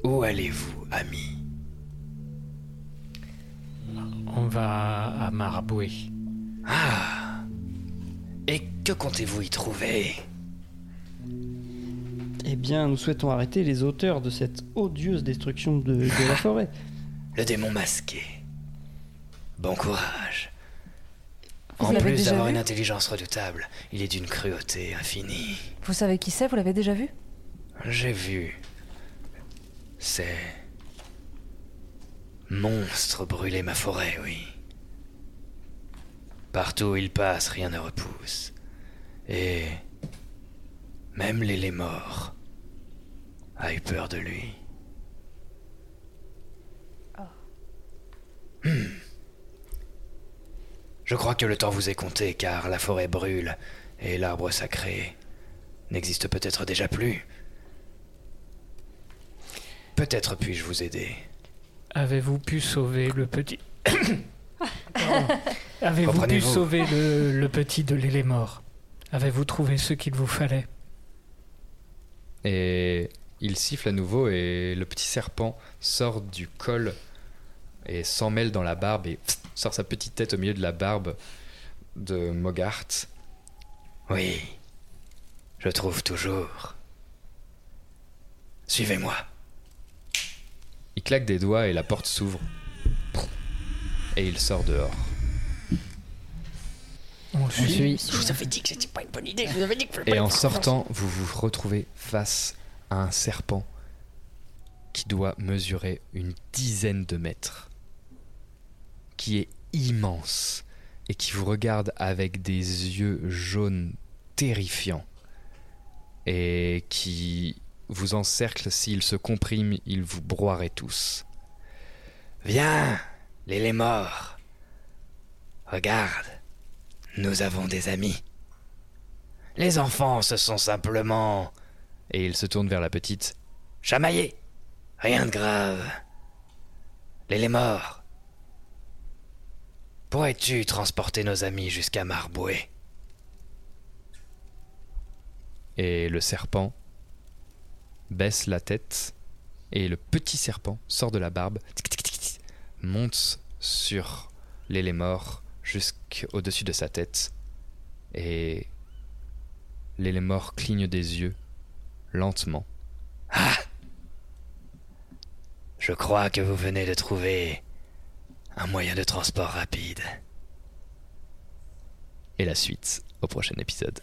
B: Où allez-vous, ami?
C: On va à Marboué.
B: Ah Et que comptez-vous y trouver?
E: Eh bien, nous souhaitons arrêter les auteurs de cette odieuse destruction de, de la forêt.
B: Le démon masqué. Bon courage.
D: Vous
B: en
D: l'avez
B: plus
D: déjà
B: d'avoir
D: vu
B: une intelligence redoutable, il est d'une cruauté infinie.
D: Vous savez qui c'est Vous l'avez déjà vu?
B: J'ai vu. Ces monstres brûler ma forêt, oui. Partout où il passe, rien ne repousse. Et même les morts a eu peur de lui. Hmm.
H: Je crois que le temps vous est compté, car la forêt brûle et l'arbre sacré n'existe peut-être déjà plus. Peut-être puis-je vous aider.
C: Avez-vous pu sauver le petit. Avez-vous pu sauver le, le petit de l'élémort Avez-vous trouvé ce qu'il vous fallait?
B: Et il siffle à nouveau et le petit serpent sort du col et s'en mêle dans la barbe et pff, sort sa petite tête au milieu de la barbe de Mogart.
H: Oui, je trouve toujours. Suivez-moi.
B: Il claque des doigts et la porte s'ouvre. Et il sort dehors.
C: On
F: suit.
K: Je vous avais dit que c'était pas une bonne idée. Je vous avais dit que fallait
B: Et en sortant, vous vous retrouvez face un serpent qui doit mesurer une dizaine de mètres, qui est immense et qui vous regarde avec des yeux jaunes terrifiants et qui vous encercle s'il se comprime, il vous broierait tous.
H: Viens, les morts. Regarde, nous avons des amis. Les enfants, ce sont simplement
B: Et il se tourne vers la petite.
H: chamaillés. Rien de grave. Les. Pourrais-tu transporter nos amis jusqu'à Marboué?
B: Et le serpent baisse la tête et le petit serpent sort de la barbe, tic, tic, tic, monte sur l'élémort jusqu'au-dessus de sa tête et l'élémort cligne des yeux lentement.
H: Ah Je crois que vous venez de trouver un moyen de transport rapide.
B: Et la suite au prochain épisode.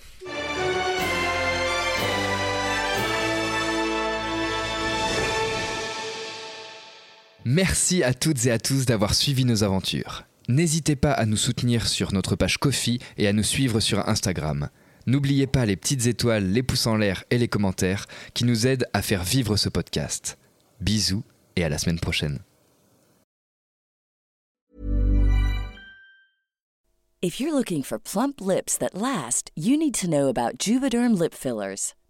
B: Merci à toutes et à tous d'avoir suivi nos aventures. N'hésitez pas à nous soutenir sur notre page Kofi et à nous suivre sur Instagram. N'oubliez pas les petites étoiles, les pouces en l'air et les commentaires qui nous aident à faire vivre ce podcast. Bisous et à la semaine prochaine.